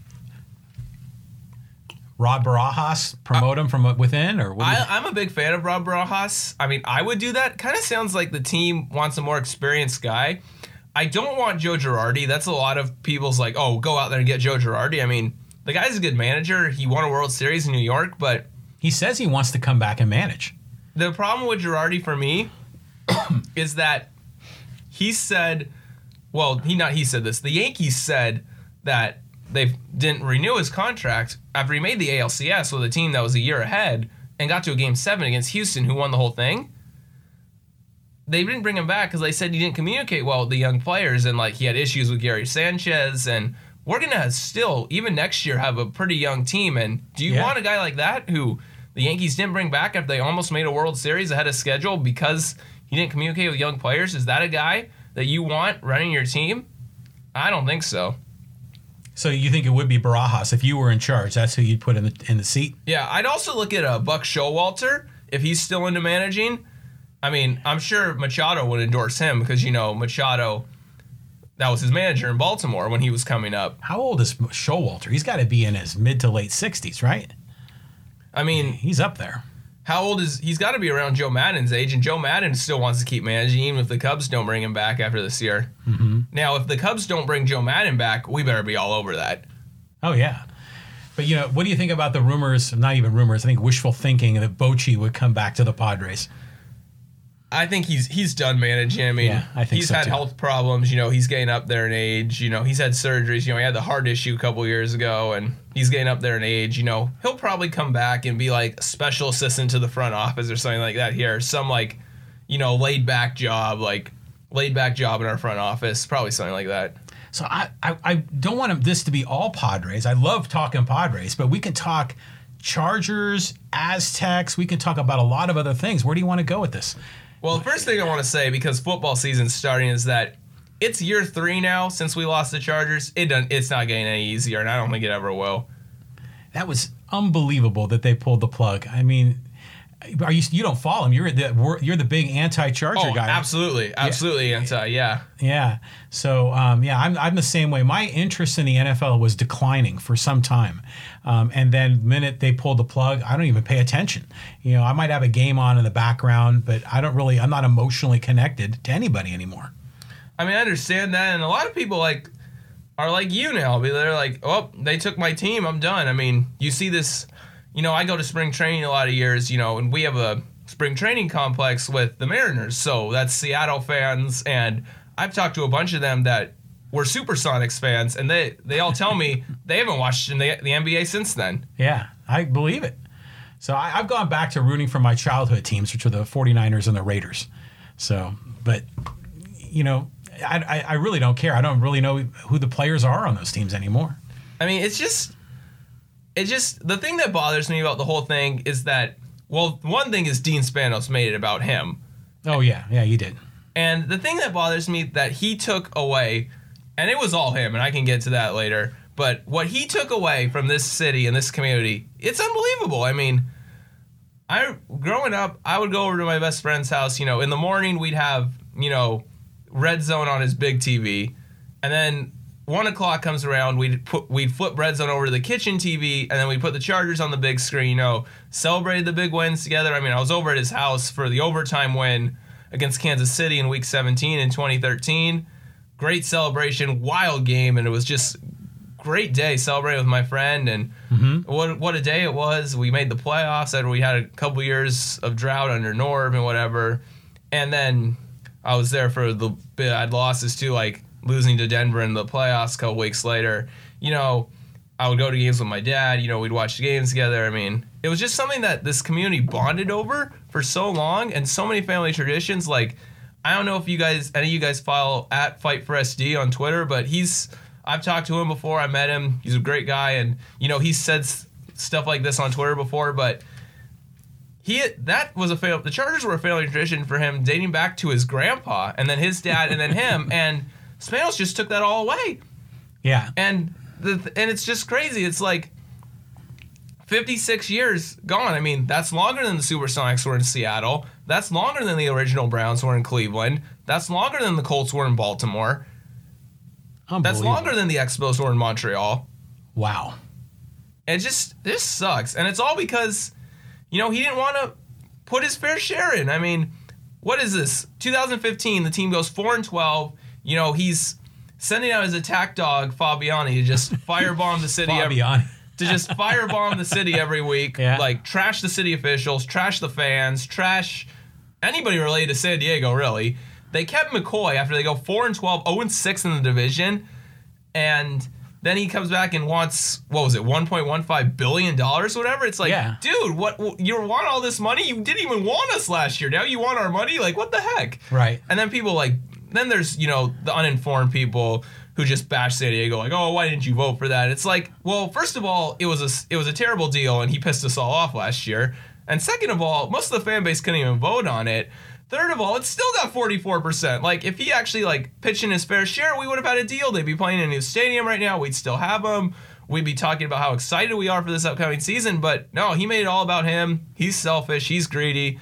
Rod Barajas, promote him from within, or I, I'm a big fan of Rob Barajas. I mean, I would do that. Kind of sounds like the team wants a more experienced guy. I don't want Joe Girardi. That's a lot of people's like, oh, go out there and get Joe Girardi. I mean, the guy's a good manager. He won a World Series in New York, but He says he wants to come back and manage. the problem with Girardi for me is that he said, well, he not he said this. The Yankees said that they didn't renew his contract after he made the ALCS with a team that was a year ahead and got to a game seven against Houston, who won the whole thing. They didn't bring him back because they said he didn't communicate well with the young players and like he had issues with Gary Sanchez and we're gonna still even next year have a pretty young team and do you Yeah. want a guy like that who the Yankees didn't bring back after they almost made a World Series ahead of schedule because he didn't communicate with young players? Is that a guy that you want running your team? I don't think so. So you think it would be Barajas if you were in charge? That's who you'd put in the in the seat. Yeah, I'd also look at uh, Buck Showalter if he's still into managing. I mean, I'm sure Machado would endorse him because you know Machado, that was his manager in Baltimore when he was coming up. How old is Showalter? He's got to be in his mid to late sixties, right? I mean, He's up there. how old is he's got to be around Joe Maddon's age, and Joe Maddon still wants to keep managing even if the Cubs don't bring him back after this year. Mm-hmm. Now, if the Cubs don't bring Joe Maddon back, we better be all over that. Oh yeah. But you know, what do you think about the rumors? Not even rumors. I think wishful thinking that Bochy would come back to the Padres. I think he's he's done managing. I mean, Yeah, I think he's so, had too. health problems. You know, he's getting up there in age. You know, he's had surgeries. You know, he had the heart issue a couple years ago, and he's getting up there in age. You know, he'll probably come back and be like special assistant to the front office or something like that here. Some like, you know, laid back job, like laid back job in our front office, probably something like that. So I, I, I don't want this to be all Padres. I love talking Padres, but we can talk Chargers, Aztecs. We can talk about a lot of other things. Where do you want to go with this? Well, the first thing I want to say because football season's starting is that it's year three now since we lost the Chargers. It doesn't. It's not getting any easier, and I don't think it ever will. That was unbelievable that they pulled the plug. I mean, are you you don't follow him? You're the you're the big anti-Charger Oh, guy. absolutely, absolutely anti. Yeah, Yeah. So um, yeah, I'm I'm the same way. My interest in the NFL was declining for some time, um, and then the minute they pull the plug, I don't even pay attention. You know, I might have a game on in the background, but I don't really. I'm not emotionally connected to anybody anymore. I mean, I understand that, and a lot of people like are like you now. They're like, "Oh, they took my team. I'm done." I mean, you see this. You know, I go to spring training a lot of years. You know, and we have a spring training complex with the Mariners, so that's Seattle fans, and I've talked to a bunch of them that were Supersonics fans, and they they all tell me they haven't watched in the, the NBA since then. Yeah, I believe it. So I, I've gone back to rooting for my childhood teams, which are the 49ers and the Raiders. So, but you know, I, I, I really don't care. I don't really know who the players are on those teams anymore. I mean, it's just, it's just the thing that bothers me about the whole thing is that, well, one thing is Dean Spanos made it about him, Oh yeah, yeah, you did. and the thing that bothers me that he took away, and it was all him, and I can get to that later. But what he took away from this city and this community, it's unbelievable. I mean, I growing up, I would go over to my best friend's house. You know, in the morning we'd have you know, red zone on his big TV, and then one o'clock comes around, we'd put we'd flip red zone over to the kitchen TV, and then we put the Chargers on the big screen. You know, celebrated the big wins together. I mean, I was over at his house for the overtime win against Kansas City in Week 17 in 2013. Great celebration, wild game, and it was just great day celebrating with my friend and mm-hmm. what what a day it was. We made the playoffs after we had a couple years of drought under Norv and whatever. And then I was there for the bit I'd losses too, like losing to Denver in the playoffs a couple weeks later. You know, I would go to games with my dad, you know, we'd watch the games together. I mean, it was just something that this community bonded over for so long and so many family traditions. Like, I don't know if you guys, any of you guys follow at Fight for SD on Twitter, but he's, I've talked to him before. I met him. He's a great guy. And, you know, he said s- stuff like this on Twitter before, but he, that was a fail. The Chargers were a family tradition for him dating back to his grandpa and then his dad and then him. And Spanos just took that all away Yeah. and the and it's just crazy. It's like 56 years gone. I mean, that's longer than the Supersonics were in Seattle. That's longer than the original Browns were in Cleveland. That's longer than the Colts were in Baltimore. That's longer than the Expos were in Montreal. Wow. It just this sucks, and it's all because, you know, he didn't want to put his fair share in. I mean, what is this? 2015, the team goes four and 12. you know, he's sending out his attack dog Fabiani to just firebomb the city every, Fabiani. to just firebomb the city every week, Yeah. like trash the city officials, trash the fans, trash anybody related to San Diego. Really, they kept McCoy after they go four and 12, 0 and six in the division, and then he comes back and wants what was it, 1.15 billion dollars, whatever. It's like, Yeah. dude, what you want all this money? You didn't even want us last year. Now you want our money? Like, what the heck? Right. And then people like, then there's you know the uninformed people who just bash San Diego, like, oh, why didn't you vote for that? It's like, well, first of all, it was a it was a terrible deal, and he pissed us all off last year. And second of all, most of the fan base couldn't even vote on it. Third of all, it's still got 44%. Like, if he actually like pitched in his fair share, we would have had a deal. They'd be playing in a new stadium right now. We'd still have him. We'd be talking about how excited we are for this upcoming season. But no, he made it all about him. He's selfish. He's greedy.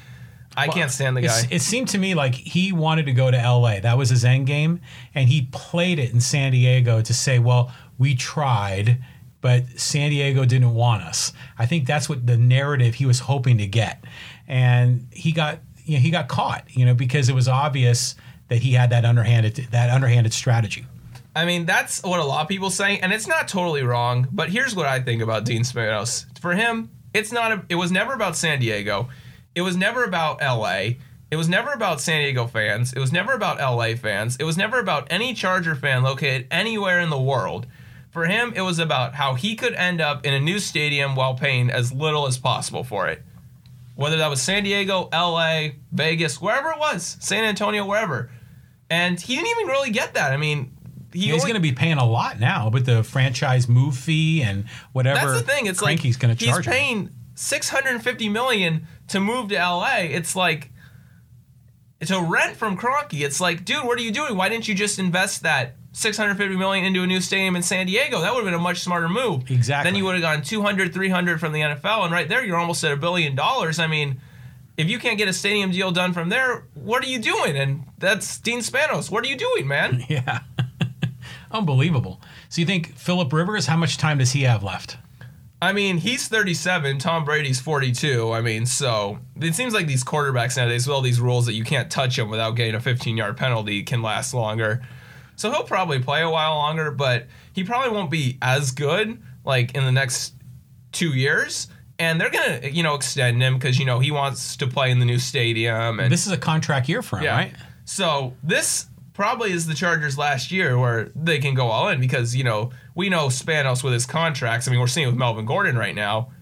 I can't stand the guy. It seemed to me like he wanted to go to LA. That was his end game. And he played it in San Diego to say, well, we tried, but San Diego didn't want us. I think that's what the narrative he was hoping to get. And he got you know, he got caught, you know, because it was obvious that he had that underhanded that underhanded strategy. I mean, that's what a lot of people say, and it's not totally wrong. But here's what I think about Dean Spanos. For him, it's not. A, it was never about San Diego. It was never about L.A. It was never about San Diego fans. It was never about L.A. fans. It was never about any Charger fan located anywhere in the world. For him, it was about how he could end up in a new stadium while paying as little as possible for it. Whether that was San Diego, LA, Vegas, wherever it was, San Antonio, wherever. And he didn't even really get that. I mean, he He's going to be paying a lot now with the franchise move fee and whatever. That's the thing. It's like he's going to he's charge him. paying six hundred and fifty million to move to LA. It's like to rent from Kroenke. It's like, dude, what are you doing? Why didn't you just invest that six hundred fifty million into a new stadium in San Diego? That would have been a much smarter move. Exactly. Then you would have gone 200, 300 from the NFL, and right there, you're almost at a billion dollars. I mean. If you can't get a stadium deal done from there, what are you doing? And that's Dean Spanos. What are you doing, man? Yeah. Unbelievable. So you think Philip Rivers, how much time does he have left? I mean, he's 37. Tom Brady's 42. I mean, so it seems like these quarterbacks nowadays, with all these rules that you can't touch him without getting a 15 yard penalty, can last longer. So he'll probably play a while longer, but he probably won't be as good like in the next two years. And they're gonna, you know, extend him because you know he wants to play in the new stadium. And This is a contract year for him, right? so this probably is the Chargers last year where they can go all in because you know we know Spanos with his contracts. I mean, we're seeing it with Melvin Gordon right now.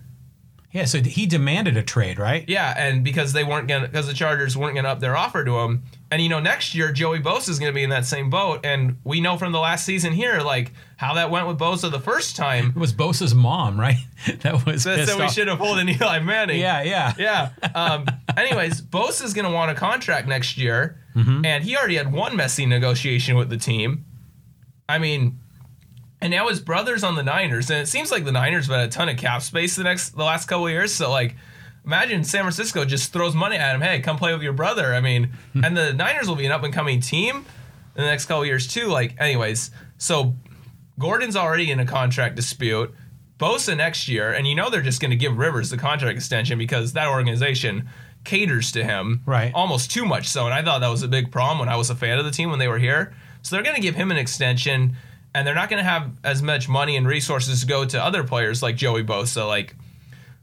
Yeah, so he demanded a trade, right? Yeah, and because they weren't gonna, because the Chargers weren't gonna up their offer to him, and you know next year Joey Bosa is gonna be in that same boat, and we know from the last season here like how that went with Bosa the first time. It was Bosa's mom, right? that was That said we should have pulled an Eli Manning. Yeah, yeah. Yeah. Um, anyways, Bosa's going to want a contract next year, and he already had one messy negotiation with the team. I mean, and now his brother's on the Niners, and it seems like the Niners have had a ton of cap space the next the last couple of years. So like, imagine San Francisco just throws money at him. Hey, come play with your brother. I mean, hmm. and the Niners will be an up and coming team in the next couple of years too. Like, anyways, so Gordon's already in a contract dispute. Bosa next year, and you know they're just going to give Rivers the contract extension because that organization caters to him Right. almost too much so. And I thought that was a big problem when I was a fan of the team when they were here. So they're going to give him an extension, and they're not going to have as much money and resources to go to other players like Joey Bosa, like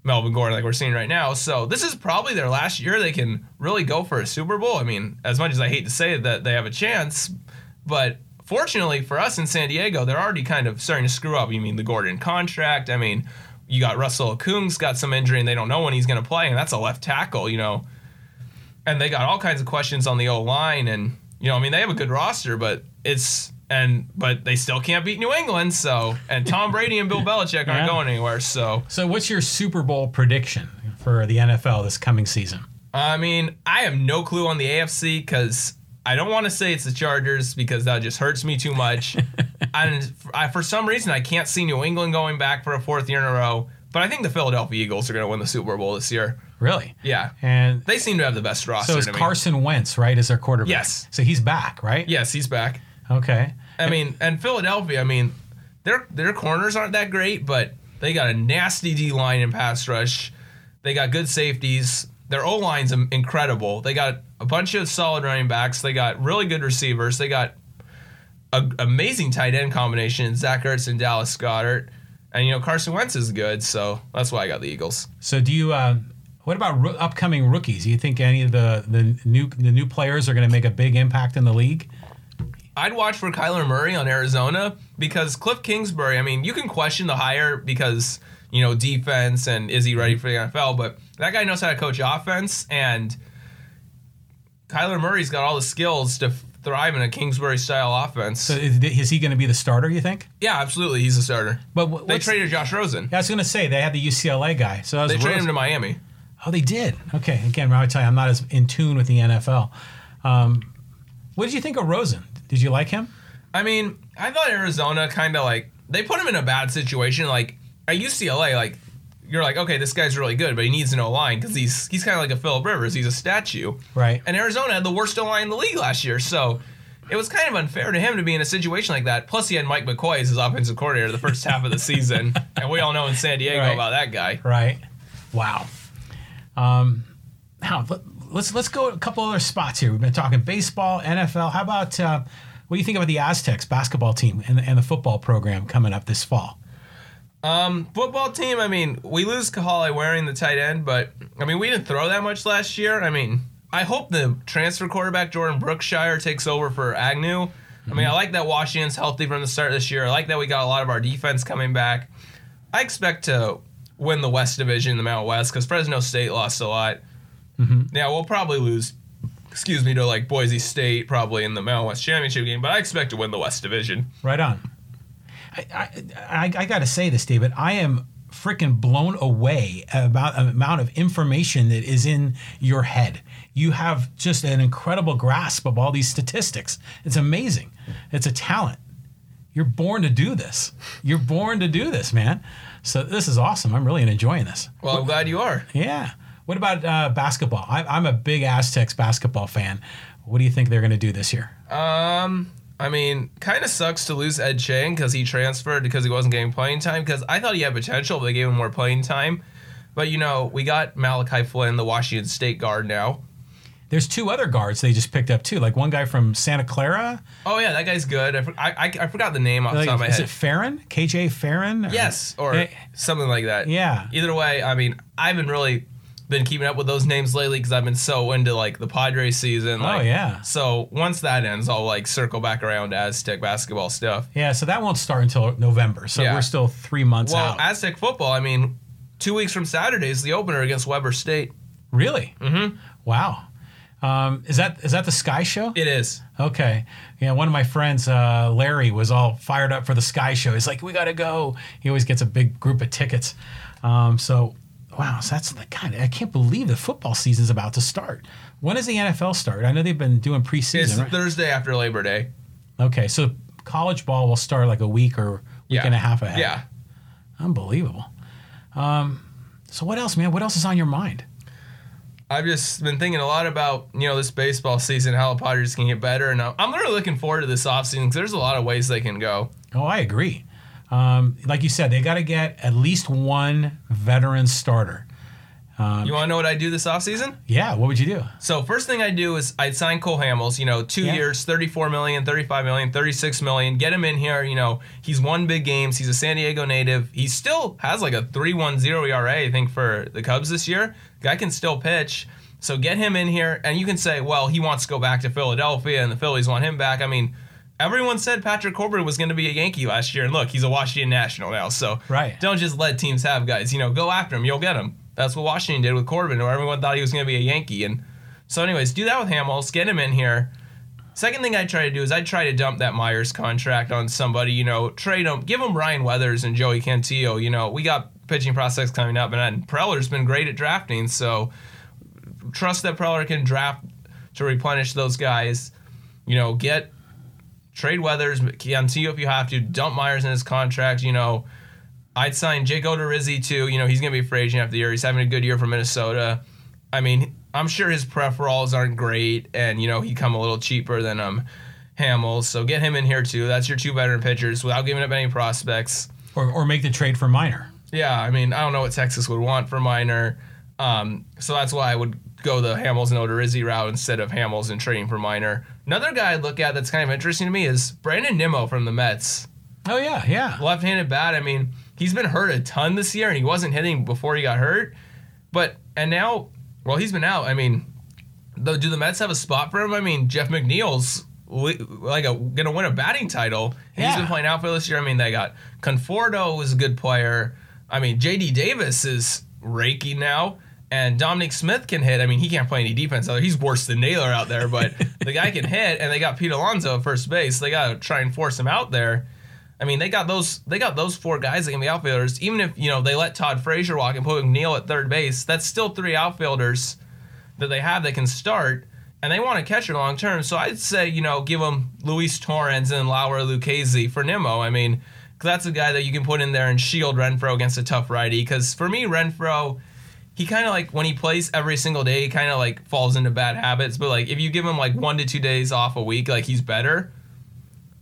Melvin Gordon, like we're seeing right now. So this is probably their last year they can really go for a Super Bowl. I mean, as much as I hate to say that they have a chance, but fortunately for us in San Diego, they're already kind of starting to screw up. You mean the Gordon contract? I mean, you got Russell Okung's got some injury and they don't know when he's going to play, and that's a left tackle, you know. And they got all kinds of questions on the O line, and you know, I mean, they have a good roster, but it's and but they still can't beat New England. So and Tom Brady and Bill Belichick aren't Yeah. going anywhere. So So what's your Super Bowl prediction for the NFL this coming season? I mean, I have no clue on the AFC because I don't want to say it's the Chargers because that just hurts me too much. and I, for some reason, I can't see New England going back for a fourth year in a row. But I think the Philadelphia Eagles are going to win the Super Bowl this year. Really? Yeah, And they seem to have the best roster. so is to me. Carson Wentz, right, as their quarterback? Yes. So he's back, right? Yes, he's back. Okay. I mean, and Philadelphia. I mean, their their corners aren't that great, but they got a nasty D line and pass rush. They got good safeties. Their O line's incredible. They got a bunch of solid running backs. They got really good receivers. They got an amazing tight end combination, Zach Ertz and Dallas Goedert. And you know Carson Wentz is good, so that's why I got the Eagles. So do you? Uh, what about ro- upcoming rookies? Do you think any of the the new the new players are going to make a big impact in the league? I'd watch for Kyler Murray on Arizona because Cliff Kingsbury. I mean, you can question the hire because you know defense and is he ready for the NFL, but that guy knows how to coach offense, and Kyler Murray's got all the skills to thrive in a Kingsbury style offense. So is, is he going to be the starter? You think? yeah, absolutely, he's a starter. But wh- They traded Josh Rosen. I was going to say they had the UCLA guy. So that was They traded him to Miami. Oh, they did. Okay. Again, I would tell you, I'm not as in tune with the NFL. Um, what did you think of Rosen? Did you like him? I mean, I thought Arizona kind of like they put him in a bad situation. Like at UCLA, like you're like, okay, this guy's really good, but he needs an O line because he's he's kind of like a Philip Rivers. He's a statue. Right. And Arizona had the worst O line in the league last year, so it was kind of unfair to him to be in a situation like that. Plus, he had Mike McCoy as his offensive coordinator the first half of the season, and we all know in San Diego Right. about that guy. Right. Wow. Um, now let's let's go a couple other spots here. We've been talking baseball, NFL. How about uh, what do you think about the Aztecs basketball team and, and the football program coming up this fall? Um, football team. I mean, we lose Kahale Warring the tight end, but I mean, we didn't throw that much last year. I mean, I hope the transfer quarterback Jordan Brookshire takes over for Agnew. I mean, I like that Washington's healthy from the start of this year. I like that we got a lot of our defense coming back. I expect to win the West Division, the Mountain West, because Fresno State lost a lot. Mm-hmm. Yeah, we'll probably lose. Excuse me to like Boise State probably in the Mountain West championship game, but I expect to win the West Division. Right on. I, I, I, I got to say this, David. I am freaking blown away about the amount of information that is in your head. You have just an incredible grasp of all these statistics. It's amazing. It's a talent. You're born to do this. You're born to do this, man. So this is awesome. I'm really enjoying this. Well, I'm glad you are. Yeah. What about uh, basketball? I, I'm a big Aztecs basketball fan. What do you think they're going to do this year? Um, I mean, kind of sucks to lose Ed Chang because he transferred because he wasn't getting playing time. Because I thought he had potential, but they gave him more playing time. But you know, we got Malachi Flynn, the Washington State guard now. There's two other guards they just picked up too, like one guy from Santa Clara. Oh yeah, that guy's good. I, I, I, forgot the name off the Like, top of my is head. it Farron? KJ Farron? Or- yes, or something like that. Yeah. Either way, I mean, I haven't really been keeping up with those names lately because I've been so into like the Padres season. Oh, yeah. So once that ends, I'll like circle back around to Aztec basketball stuff. Yeah, so that won't start until November. So Yeah. we're still three months Well, out. Aztec football. I mean, two weeks from Saturday is the opener against Weber State. really? Mm-hmm. Wow. Um, is that is that the Sky Show? It is. Okay. Yeah, one of my friends, uh, Larry, was all fired up for the Sky Show. He's like, "We got to go." He always gets a big group of tickets. Um, so, wow, so that's the kind. I can't believe the football season's about to start. When does the NFL start? I know they've been doing It's preseason. Right? Thursday after Labor Day. Okay, so college ball will start like a week or week Yeah. and a half ahead. Yeah. Unbelievable. Um, so what else, man? What else is on your mind? I've just been thinking a lot about you know this baseball season, how the Padres can get better, and I'm I'm really looking forward to this offseason because there's a lot of ways they can go. Oh, I agree. Um, like you said, they got to get at least one veteran starter. Um, You want to know what I do this offseason? Yeah, what would you do? So first thing I do is I'd sign Cole Hamels, you know, two Yeah. years, 34 million, 35 million, 36 million. Get him in here, you know, he's won big games. He's a San Diego native. He still has like a 3.10 ERA, I think, for the Cubs this year. Guy can still pitch. So get him in here, and you can say, well, he wants to go back to Philadelphia, and the Phillies want him back. I mean, everyone said Patrick Corbin was going to be a Yankee last year, and look, he's a Washington National now. So Right. don't just let teams have guys. You know, go after him. You'll get him. That's what Washington did with Corbin, where everyone thought he was going to be a Yankee. And so, anyways, do that with Hamels. Get him in here. Second thing I try to do is I try to dump that Myers contract on somebody. You know, trade him, give him Ryan Weathers and Joey Cantillo. You know, we got pitching prospects coming up, and Preller's been great at drafting. So trust that Preller can draft to replenish those guys. You know, get trade Weathers, Cantillo if you have to. Dump Myers in his contract. You know, I'd sign Jake Odorizzi too. You know, he's going to be a free agent after the year. He's having a good year for Minnesota. I mean, I'm sure his peripherals aren't great, and you know he come a little cheaper than um Hamels. So get him in here too. That's your two veteran pitchers without giving up any prospects. Or, or make the trade for Minor. Yeah, I mean, I don't know what Texas would want for Minor. Um, so that's why I would go the Hamels and Odorizzi route instead of Hamels and trading for Minor. Another guy I'd look at that's kind of interesting to me is Brandon Nimmo from the Mets. Oh yeah, yeah. Left-handed bat. I mean, he's been hurt a ton this year, and he wasn't hitting before he got hurt. But and now, well, he's been out. I mean, though, do the Mets have a spot for him? I mean, Jeff McNeil's like a, gonna win a batting title. And He's Yeah. been playing outfield this year. I mean, they got Conforto was a good player. I mean, J.D. Davis is raking now. And Dominic Smith can hit. I mean, he can't play any defense out there. He's worse than Naylor out there, but the guy can hit. And they got Pete Alonso at first base. They got to try and force him out there. I mean, they got those they got those four guys that can be outfielders. Even if you know they let Todd Frazier walk and put McNeil at third base, that's still three outfielders that they have that can start, and they want to catch it long term. So I'd say you know give them Luis Torrens and Lauer Lucchesi for Nimmo. I mean, 'cause that's a guy that you can put in there and shield Renfroe against a tough righty. Because for me, Renfroe. He kind of like when he plays every single day, he kind of like falls into bad habits. But like if you give him like one to two days off a week, like he's better.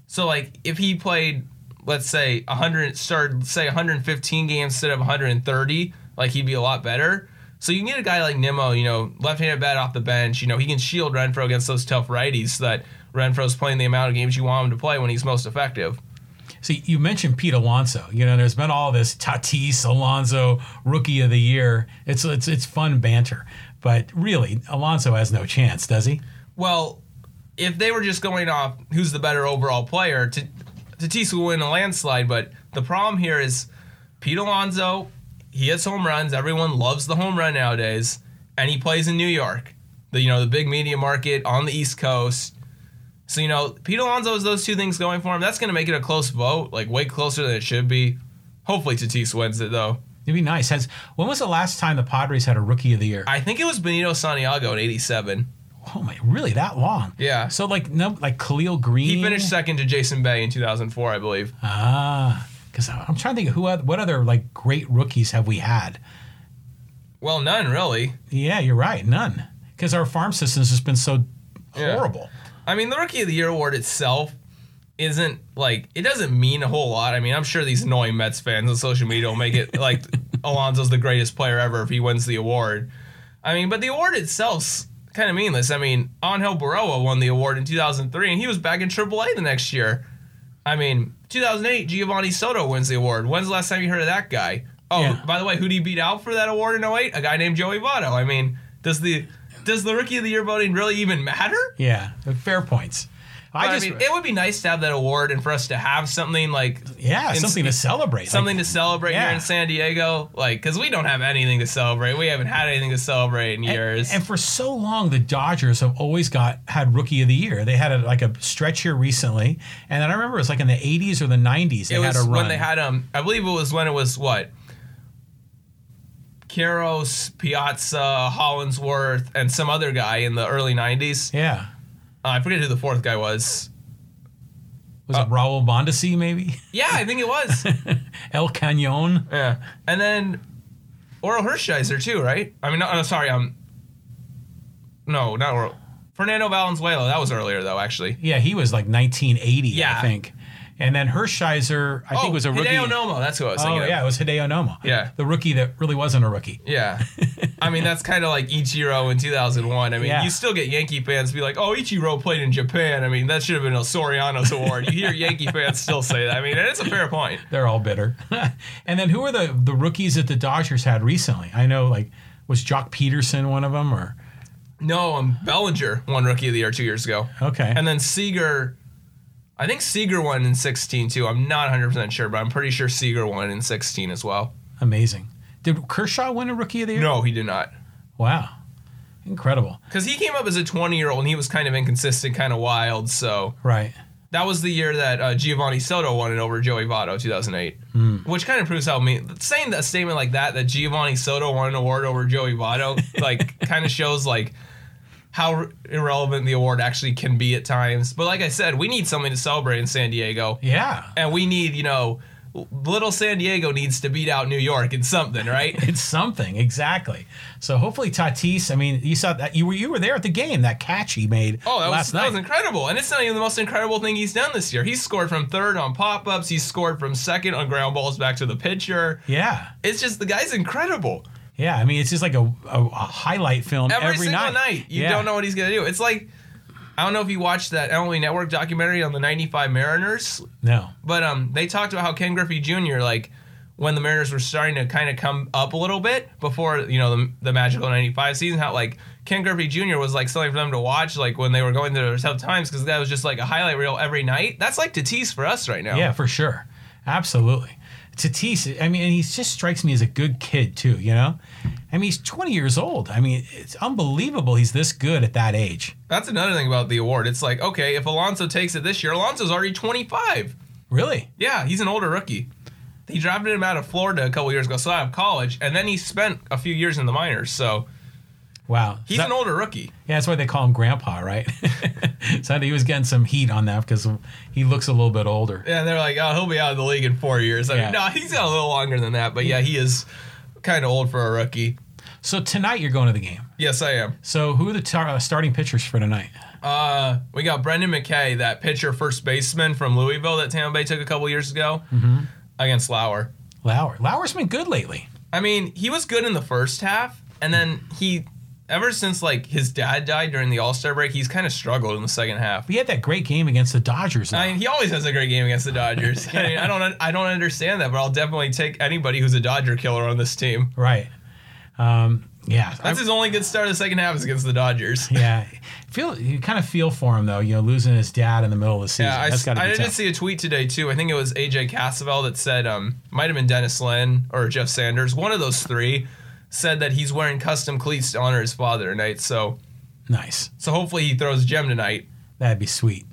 So like if he played, let's say 100, started say 115 games instead of 130, like he'd be a lot better. So you can get a guy like Nimmo, you know, left-handed bat off the bench. You know, he can shield Renfroe against those tough righties so that Renfroe's playing the amount of games you want him to play when he's most effective. See, you mentioned Pete Alonso. You know, there's been all this Tatis Alonso Rookie of the Year. It's it's it's fun banter, but really, Alonso has no chance, does he? Well, if they were just going off who's the better overall player, T- Tatis will win a landslide. But the problem here is Pete Alonso. He hits home runs. Everyone loves the home run nowadays, and he plays in New York, the you know the big media market on the East Coast. So you know Pete Alonso has those two things going for him. That's going to make it a close vote, like way closer than it should be. Hopefully Tatis wins it though. It'd be nice. Has when was the last time the Padres had a Rookie of the Year? I think it was Benito Santiago in '87. oh my, really that long? Yeah. So like no, like Khalil Greene. He finished second to Jason Bay in 2004, I believe. Ah, because I'm trying to think of who what other like great rookies have we had? Well, none really. Yeah, you're right, none. Because our farm systems has just been so Yeah. horrible. I mean, the Rookie of the Year award itself isn't like it doesn't mean a whole lot. I mean, I'm sure these annoying Mets fans on social media will make it like Alonso's the greatest player ever if he wins the award. I mean, but the award itself's kind of meaningless. I mean, Angel Berroa won the award in 2003, and he was back in AAA the next year. I mean, 2008, Geovany Soto wins the award. When's the last time you heard of that guy? Oh, Yeah. by the way, who did he beat out for that award in 08? A guy named Joey Votto. I mean, does the does the Rookie of the Year voting really even matter? Yeah, fair points. I But I, just mean, it would be nice to have that award and for us to have something like yeah, in- something to celebrate. like- something to celebrate here in San Diego, like because we don't have anything to celebrate. We haven't had anything to celebrate in years. And for so long, the Dodgers have always got had Rookie of the Year. They had a, like a stretch here recently, and then I remember it was like in the '80s or the '90s. They it had was a run. when they had um, I believe it was when it was what. Karros, Piazza, Hollandsworth, and some other guy in the early '90s. yeah. Uh, I forget who the fourth guy was. Was Uh, it Raul Mondesi maybe? Yeah, I think it was. El Canon. Yeah, and then Orel Hershiser too, right? I mean, no, no sorry, um, no, not Orel. Fernando Valenzuela. That was earlier though, actually. Yeah, he was like 1980, Yeah. I think. And then Hershiser, I think was a rookie. Hideo Nomo. That's who I was Oh thinking. of. yeah, it was Hideo Nomo. Yeah. the rookie that really wasn't a rookie. Yeah. I mean, that's kind of like Ichiro in 2001. I mean, Yeah. you still get Yankee fans be like, oh, Ichiro played in Japan. I mean, that should have been a Soriano's award. You hear Yankee fans still say that. I mean, it's a fair point. They're all bitter. and then who are the the rookies that the Dodgers had recently? I know like was Joc Pederson one of them or No, um, Bellinger won Rookie of the Year two years ago. okay. And then Seager, I think Seager won in 16 too. I'm not 100% sure, but I'm pretty sure Seager won in 16 as well. Amazing. Did Kershaw win a rookie of the year? No, he did not. Wow. Incredible. Because he came up as a 20 year old and he was kind of inconsistent, kind of wild. So Right. that was the year that uh, Geovany Soto won it over Joey Votto, 2008. Which kind of proves how me saying a statement like that, that Geovany Soto won an award over Joey Votto, like kind of shows like how irrelevant the award actually can be at times. But like I said, we need something to celebrate in San Diego. Yeah. and we need, you know, little San Diego needs to beat out New York in something, right? It's something exactly. So hopefully Tatis. I mean, you saw that you were you were there at the game. That catch he made Oh, that was, last that was incredible. And it's not even the most incredible thing he's done this year. He's scored from third on pop ups, he's scored from second on ground balls back to the pitcher. yeah. It's just the guy's incredible. Yeah, I mean, it's just like a, a, a highlight film Every, every, single night. night. You Yeah. don't know what he's gonna do. It's like I don't know if you watched that MLB Network documentary on the '95 Mariners, No. but um, they talked about how Ken Griffey Jr. like when the Mariners were starting to kind of come up a little bit before you know the, the magical '95 season, how like Ken Griffey Jr. was like something for them to watch like when they were going through their tough times because that was just like a highlight reel every night. That's like Tatis for us right now. Yeah, for sure. Absolutely. Tatis, I mean, and he just strikes me as a good kid, too, you know? I mean, he's 20 years old. I mean, it's unbelievable he's this good at that age. That's another thing about the award. It's like okay, if Alonso takes it this year, Alonso's already 25. Really? Yeah, he's an older rookie. He drafted him out of Florida a couple years ago, so out of college, and then he spent a few years in the minors. So Wow. he's That- an older rookie. Yeah, that's why they call him Grandpa, right? so he was getting some heat on that because he looks a little bit older. Yeah, and they're like, oh, he'll be out of the league in four years. I Yeah. mean, no, he's got a little longer than that, but yeah, he is kind of old for a rookie. So tonight you're going to the game. Yes, I am. So who are the tar- uh, starting pitchers for tonight? Uh, we got Brendan McKay, that pitcher first baseman from Louisville that Tampa Bay took a couple years ago Mm-hmm. against Lauer. Lauer. Lauer's been good lately. I mean, he was good in the first half, and then he, ever since like his dad died during the All Star break, he's kind of struggled in the second half. He had that great game against the Dodgers. though. I mean, he always has a great game against the Dodgers. I mean, I don't, I don't understand that, but I'll definitely take anybody who's a Dodger killer on this team. right. Um, yeah. I- That's his only good start of the second half is against the Dodgers. yeah. Feel you kind of feel for him though. You know, losing his dad in the middle of the season. Yeah, I, That's I be did see a tweet today too. I think it was AJ Cassavell that said, um, might have been Dennis Lin or Jeff Sanders, one of those three, said that he's wearing custom cleats to honor his father tonight. So, Nice. so hopefully he throws a Gem tonight. That'd be sweet.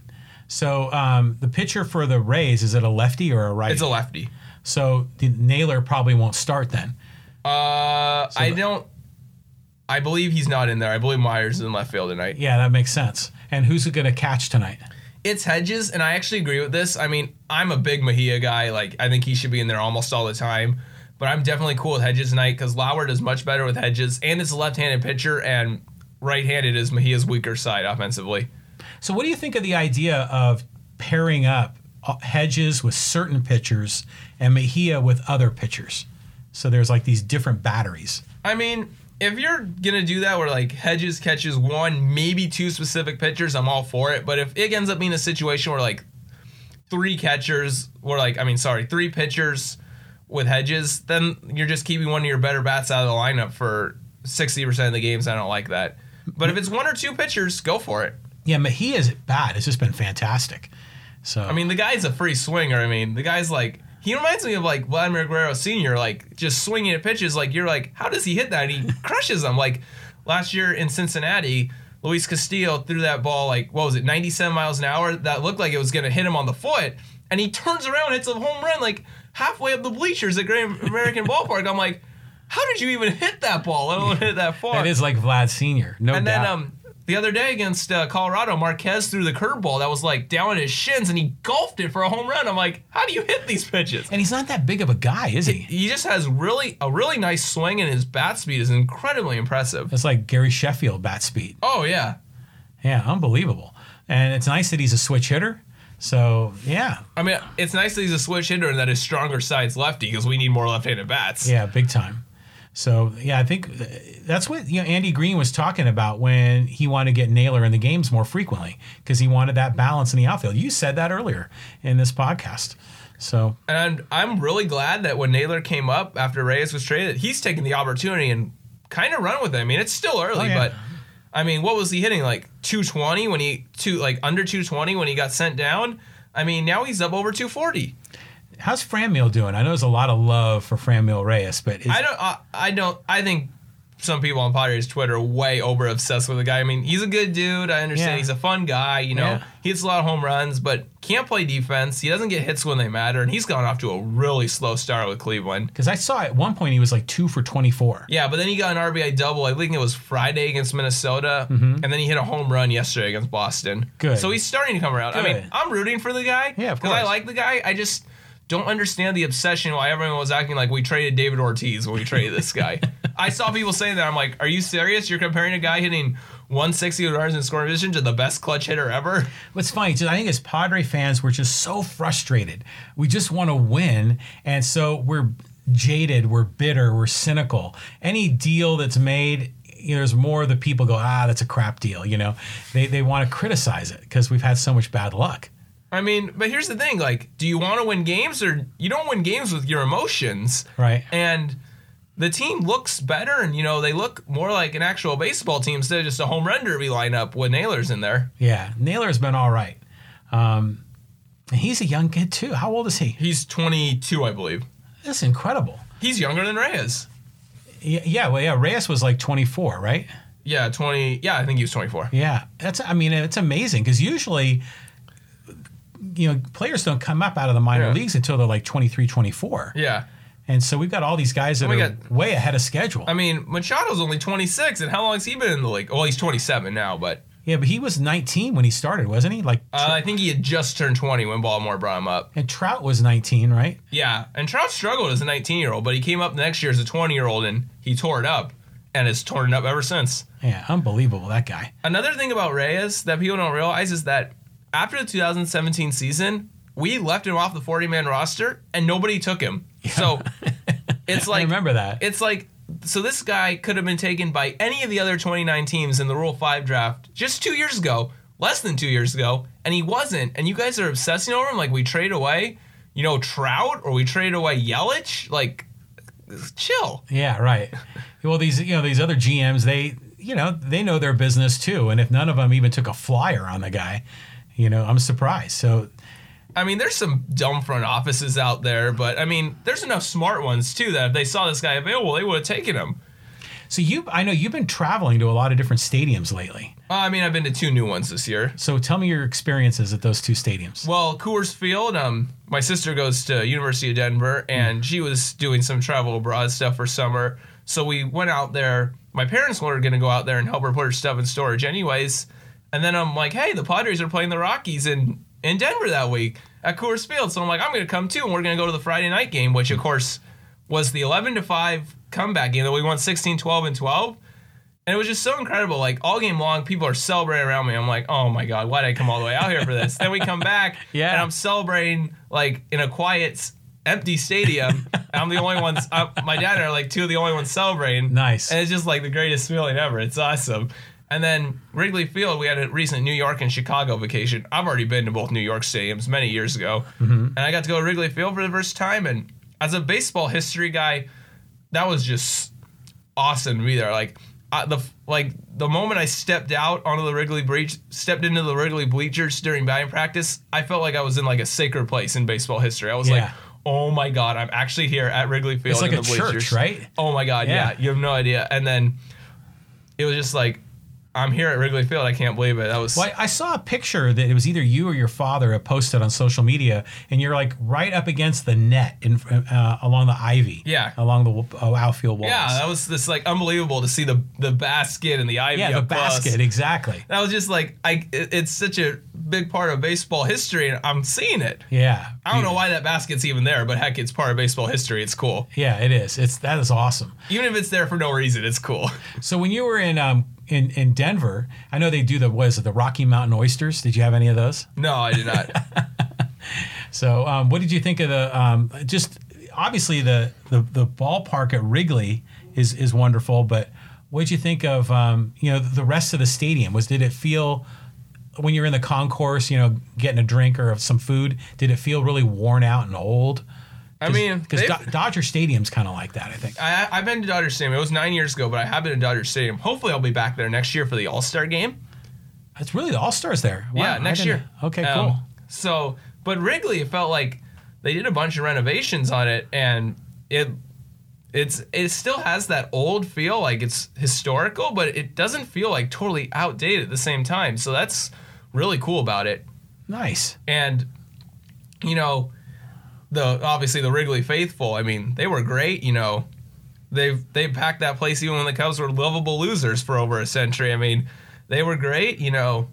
So um, the pitcher for the Rays is it a lefty or a righty? It's a lefty. so the Naylor probably won't start then. Uh, I the- don't. I believe he's not in there. I believe Myers is in left field tonight. Yeah, that makes sense. And who's going to catch tonight? It's Hedges, and I actually agree with this. I mean, I'm a big Mejia guy. Like, I think he should be in there almost all the time. But I'm definitely cool with Hedges tonight because Lauer does much better with Hedges, and it's a left-handed pitcher, and right-handed is Mejia's weaker side offensively. So what do you think of the idea of pairing up uh, Hedges with certain pitchers and Mejia with other pitchers? So there's like these different batteries. I mean, if you're gonna do that where like Hedges catches one, maybe two specific pitchers, I'm all for it. But if it ends up being a situation where like three catchers, or like I mean, sorry, three pitchers with Hedges, then you're just keeping one of your better bats out of the lineup for 60% of the games. I don't like that. But if it's one or two pitchers, go for it. Yeah, Mejia's bad. It's just been fantastic. So I mean, the guy's a free swinger. I mean, the guy's like he reminds me of like Vladimir Guerrero Sr. Like just swinging at pitches. Like you're like, how does he hit that? And he crushes them. Like last year in Cincinnati, Luis Castillo threw that ball like what was it, 97 miles an hour? That looked like it was gonna hit him on the foot, and he turns around, hits a home run like halfway up the bleachers at Great American Ballpark. I'm like, how did you even hit that ball? I don't hit it that far. that is like Vlad Senior, no And doubt. then um, the other day against uh, Colorado, Marquez threw the curveball that was like down at his shins, and he golfed it for a home run. I'm like, how do you hit these pitches? and he's not that big of a guy, is he? He just has really a really nice swing, and his bat speed is incredibly impressive. It's like Gary Sheffield bat speed. Oh yeah, Yeah, unbelievable. And it's nice that he's a switch hitter. So yeah, I mean, it's nice that he's a switch hitter and that his stronger side's lefty because we need more left-handed bats. yeah, big time. So yeah, I think uh, that's what you know, Andy Green was talking about when he wanted to get Naylor in the games more frequently because he wanted that balance in the outfield. You said that earlier in this podcast. So And I'm, I'm really glad that when Naylor came up after Reyes was traded, he's taken the opportunity and kind of run with it. I mean, it's still early, Oh, yeah. but I mean, what was he hitting? Like 220 when he two like under 220 when he got sent down. I mean, now he's up over 240. how's Franmil doing? I know there's a lot of love for Franmil Reyes, but is, I don't. I, I don't. I think some people on Padres Twitter way over obsessed with the guy. I mean, he's a good dude. I understand Yeah. he's a fun guy. You know, Yeah. he hits a lot of home runs, but can't play defense. He doesn't get hits when they matter, and he's gone off to a really slow start with Cleveland. because I saw at one point he was like two for 24. Yeah, but then he got an RBI double. I think it was Friday against Minnesota, Mm-hmm. and then he hit a home run yesterday against Boston. Good. So he's starting to come around. I mean, I'm rooting for the guy. Yeah, of Because I like the guy. I just don't understand the obsession why everyone was acting like we traded David Ortiz when we traded this guy. I saw people saying that. I'm like, are you serious? You're comparing a guy hitting 160 runners in scoring position to the best clutch hitter ever? What's funny, just, I think as Padre fans, we're just so frustrated. We just want to win, and so we're jaded, we're bitter, we're cynical. Any deal that's made, you know, there's more of the people go, ah, that's a crap deal. You know, they they want to criticize it because we've had so much bad luck. I mean, but here's the thing: like, do you want to win games, or you don't win games with your emotions? Right. And the team looks better, and you know they look more like an actual baseball team instead of just a home run derby lineup with Naylor's in there. Yeah, Naylor's been all right. Um, he's a young kid too. How old is he? He's 22, I believe. That's incredible. He's younger than Reyes. Yeah, yeah, well, yeah. Reyes was like 24, right? Yeah, 20. Yeah, I think he was 24. Yeah, that's. I mean, it's amazing because usually, you know, players don't come up out of the minor Yeah. leagues until they're like 23, 24. Yeah. And so we've got all these guys that we are got- way ahead of schedule. I mean, Machado's only 26, and how long has he been in the league? Well, he's 27 now, but yeah, but he was 19 when he started, wasn't he? Like, uh, I think he had just turned 20 when Baltimore brought him up. and Trout was 19, right? Yeah, and Trout struggled as a 19 year old, but he came up next year as a 20 year old and he tore it up and has torn it up ever since. Yeah, unbelievable that guy. Another thing about Reyes that people don't realize is that after the 2017 season, we left him off the 40 man roster and nobody took him. So it's I like remember that. it's like so this guy could have been taken by any of the other 29 teams in the Rule 5 draft just 2 years ago, less than 2 years ago, and he wasn't. And you guys are obsessing over him like we trade away, you know, Trout or we trade away Yelich, like chill. Yeah, right. well, these you know these other GMs, they you know they know their business too, and if none of them even took a flyer on the guy, you know, I'm surprised. So I mean, there's some dumb front offices out there, but I mean, there's enough smart ones too that if they saw this guy available, they would have taken him. So you, I know you've been traveling to a lot of different stadiums lately. Uh, I mean, I've been to two new ones this year. So tell me your experiences at those two stadiums. Well, Coors Field. Um, my sister goes to University of Denver, and she was doing some travel abroad stuff for summer. So we went out there. My parents were going to go out there and help her put her stuff in storage, anyways. And then I'm like, hey, the Padres are playing the Rockies in in Denver that week at Coors Field. So I'm like, I'm going to come too, and we're going to go to the Friday night game, which of course was the 11 to 5 comeback game that we won 16, 12, and 12. And it was just so incredible. Like all game long, people are celebrating around me. I'm like, oh my god, why did I come all the way out here for this? then we come back, Yeah. and I'm celebrating like in a quiet, empty stadium. I'm the only ones. Uh, my dad and I are like two of the only ones celebrating. Nice. And it's just like the greatest feeling ever. It's awesome. And then Wrigley Field, we had a recent New York and Chicago vacation. I've already been to both New York stadiums many years ago, mm-hmm. and I got to go to Wrigley Field for the first time. And as a baseball history guy, that was just awesome to be there. Like I, the like the moment I stepped out onto the Wrigley breach, stepped into the Wrigley bleachers during batting practice, I felt like I was in like a sacred place in baseball history. I was like, oh my god, I'm actually here at Wrigley Field It's like in a the bleachers. church, right? Oh my god, Yeah. yeah. you have no idea. And then it was just like, I'm here at Wrigley Field. I can't believe it. That was Well, I I saw a picture that it was either you or your father had posted on social media, and you're like right up against the net in uh, along the ivy, Yeah. along the uh, outfield walls. yeah, that was this like unbelievable to see the the basket and the ivy. yeah, the close. basket exactly. That was just like I. it- It's such a big part of baseball history, and I'm seeing it. Yeah, I don't know why that basket's even there, but heck, it's part of baseball history. It's cool. Yeah, it is. It's that is awesome. Even if it's there for no reason, it's cool. So when you were in um in in Denver, I know they do the what is it the Rocky Mountain oysters? Did you have any of those? No, I did not. So um, what did you think of the um just obviously the the the ballpark at Wrigley is is wonderful, but what did you think of um you know the rest of the stadium? Was did it feel when you're in the concourse, you know, getting a drink or some food, did it feel really worn out and old? I mean, because they've- Dodger Stadium's kind of like that, I think. I, I've been to Dodger Stadium. It was nine years ago, but I have been to Dodger Stadium. Hopefully, I'll be back there next year for the All Star game. It's really the All Stars there. Wow, yeah, I next didn't- year. Okay, Um, cool. So, but Wrigley, it felt like they did a bunch of renovations on it, and it it's it still has that old feel, like it's historical, but it doesn't feel like totally outdated at the same time. So that's really cool about it. Nice. And you know, the obviously the Wrigley faithful. I mean, they were great. You know, they've they packed that place even when the Cubs were lovable losers for over a century. I mean, they were great. You know,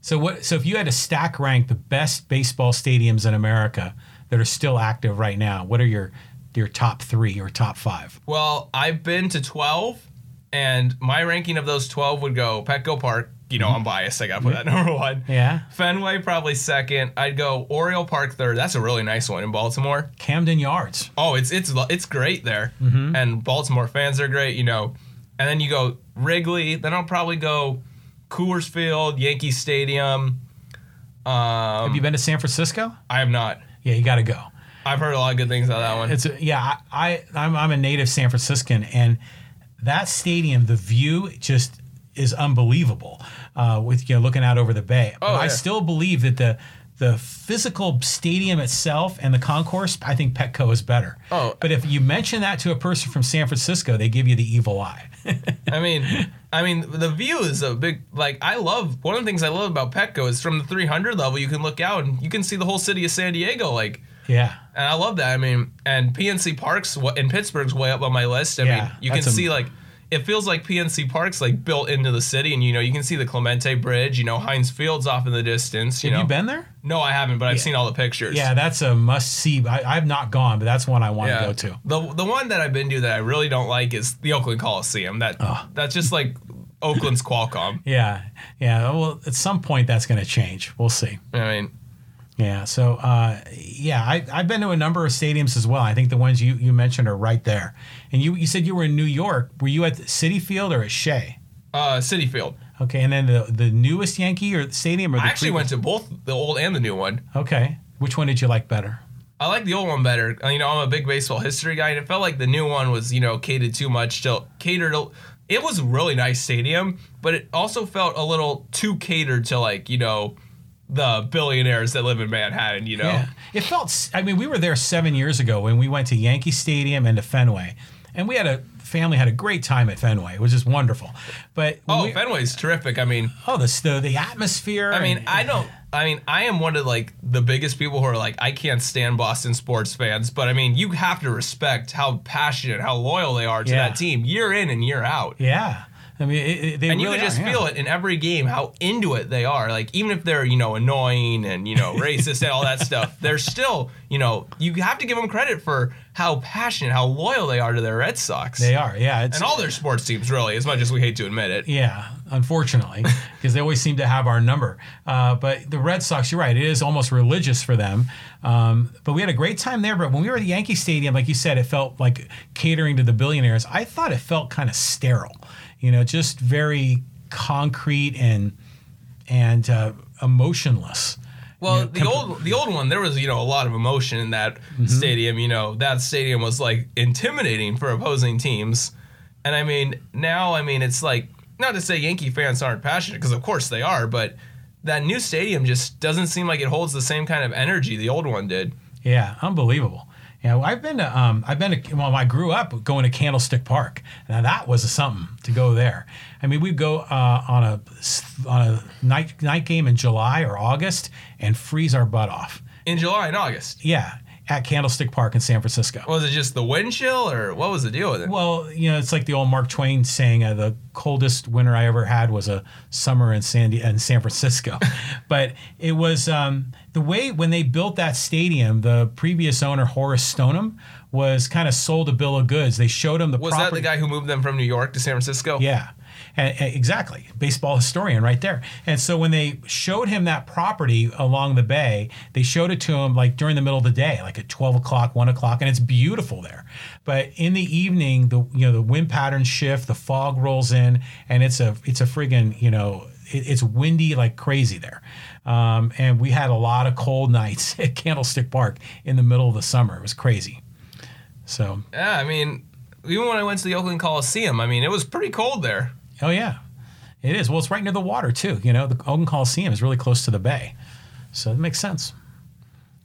So what? So if you had to stack rank the best baseball stadiums in America that are still active right now, what are your your top three or top five? well, I've been to twelve, and my ranking of those twelve would go Petco Park, you know I'm biased. I gotta put that number one. Yeah. Fenway probably second. I'd go Oriole Park third. That's a really nice one in Baltimore. Camden Yards. Oh, it's it's it's great there, Mm-hmm. and Baltimore fans are great. You know, and then you go Wrigley. Then I'll probably go Coors Field, Yankee Stadium. Um, Have you been to San Francisco? I have not. Yeah, you got to go. I've heard a lot of good things about that one. It's a, yeah. I, I I'm, I'm a native San Franciscan, and that stadium, the view just is unbelievable. Uh, with you know looking out over the bay, but Oh, I still believe that the the physical stadium itself and the concourse, I think Petco is better. Oh. but if you mention that to a person from San Francisco, they give you the evil eye. I mean, I mean, the view is a big. Like, I love one of the things I love about Petco is from the 300 level, you can look out and you can see the whole city of San Diego. Like, yeah, and I love that. I mean, and PNC Parks in Pittsburgh's way up on my list. I Yeah, mean, you can that's a- see like it feels like PNC Parks like built into the city, and you know you can see the Clemente Bridge. You know Heinz Field's off in the distance. You have know, you been there? no, I haven't, but I've seen all the pictures. Yeah, that's a must see. I, I've not gone, but that's one I want to go to. The the one that I've been to that I really don't like is the Oakland Coliseum. That that's just like Oakland's Qualcomm. Yeah, yeah. Well, at some point that's going to change. We'll see. I mean, Yeah. So, uh, yeah, I, I've been to a number of stadiums as well. I think the ones you, you mentioned are right there. And you, you said you were in New York. Were you at Citi Field or at Shea? uh, Citi Field. Okay. And then the the newest Yankee or the stadium or the I actually previous- went to both the old and the new one. Okay. Which one did you like better? I like the old one better. Uh, You know, I'm a big baseball history guy, and it felt like the new one was, you know, catered too much to catered. It was a really nice stadium, but it also felt a little too catered to like, you know, the billionaires that live in Manhattan. You know, Yeah. It felt. I mean, we were there seven years ago when we went to Yankee Stadium and to Fenway, and we had a family had a great time at Fenway. It was just wonderful. But oh, we- Fenway's terrific. I mean, oh, the the, the atmosphere. I mean, and- I don't. I mean, I am one of like the biggest people who are like, I can't stand Boston sports fans, but I mean, you have to respect how passionate, how loyal they are to Yeah. that team year in and year out. yeah. I mean, it, it, they and you really can just are, yeah. feel it in every game how into it they are. Like even if they're you know annoying and you know racist and all that stuff, they're still you know you have to give them credit for how passionate, how loyal they are to their Red Sox They are, yeah. It's, and all their sports teams. Really, as much as we hate to admit it. Yeah, unfortunately, because they always seem to have our number. Uh, but the Red Sox, you're right, it is almost religious for them. Um, but we had a great time there. But when we were at the Yankee Stadium, like you said, it felt like catering to the billionaires. I thought it felt kind of sterile, you know, just very concrete and and uh, emotionless. Well, You know, the old the old one, there was you know a lot of emotion in that stadium. You know that stadium was like intimidating for opposing teams, and I mean now I mean it's like not to say Yankee fans aren't passionate because of course they are, but that new stadium just doesn't seem like it holds the same kind of energy the old one did. Yeah, unbelievable. Yeah, well, I've been to um, I've been to well, I grew up going to Candlestick Park. Now that was something to go there. I mean, we'd go uh, on a on a night night game in July or August and freeze our butt off. In July and August, Yeah, at Candlestick Park in San Francisco. was it just the wind chill or what was the deal with it? Well, you know, it's like the old Mark Twain saying, uh, "The coldest winter I ever had was a summer in San in San Francisco." but it was um, the way when they built that stadium. The previous owner, Horace Stoneham, was kind of sold a bill of goods. They showed him the was that the guy who moved them from New York to San Francisco? Yeah. And, and exactly, baseball historian right there. And so when they showed him that property along the bay, they showed it to him like during the middle of the day, like at twelve o'clock, one o'clock, and it's beautiful there. But in the evening, the you know the wind patterns shift, the fog rolls in, and it's a it's a friggin' you know it, it's windy like crazy there. Um, and we had a lot of cold nights at Candlestick Park in the middle of the summer. It was crazy. So Yeah, I mean, even when I went to the Oakland Coliseum, I mean, it was pretty cold there. Oh yeah, it is. Well, it's right near the water too. You know, the Oakland Coliseum is really close to the bay, so it makes sense.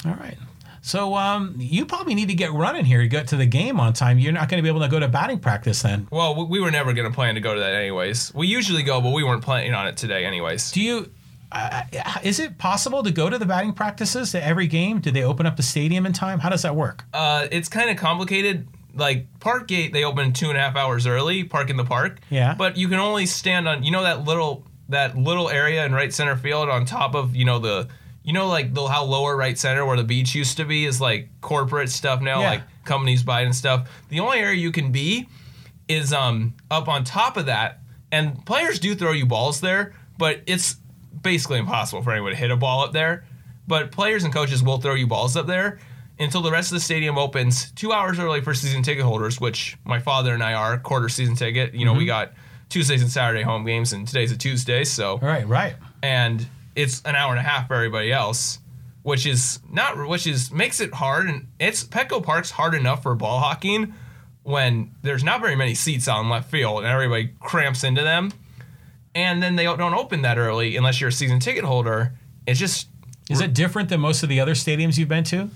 All right. So um, you probably need to get running here to get to the game on time. You're not going to be able to go to batting practice then. Well, we- we were never going to plan to go to that anyways. We usually go, but we weren't planning on it today anyways. Do you? Uh, is it possible to go to the batting practices to every game? Do they open up the stadium in time? How does that work? Uh, it's kind of complicated. Like Parkgate, they open two and a half hours early. Park in the park. Yeah. But you can only stand on you know that little that little area in right center field on top of you know the you know like the how lower right center where the beach used to be is like corporate stuff now Yeah. like companies buy and stuff. The only area you can be is um up on top of that, and players do throw you balls there. but it's basically impossible for anyone to hit a ball up there. But players and coaches will throw you balls up there until the rest of the stadium opens two hours early for season ticket holders, which my father and I are quarter season ticket. You know, we mm-hmm. got Tuesdays and Saturday home games, and today's a Tuesday, so Right, right. and it's an hour and a half for everybody else, which is not which is makes it hard and it's Petco Park's hard enough for ball hawking when there's not very many seats on left field and everybody cramps into them. And then they don't open that early unless you're a season ticket holder. It's just Is it different than most of the other stadiums you've been to?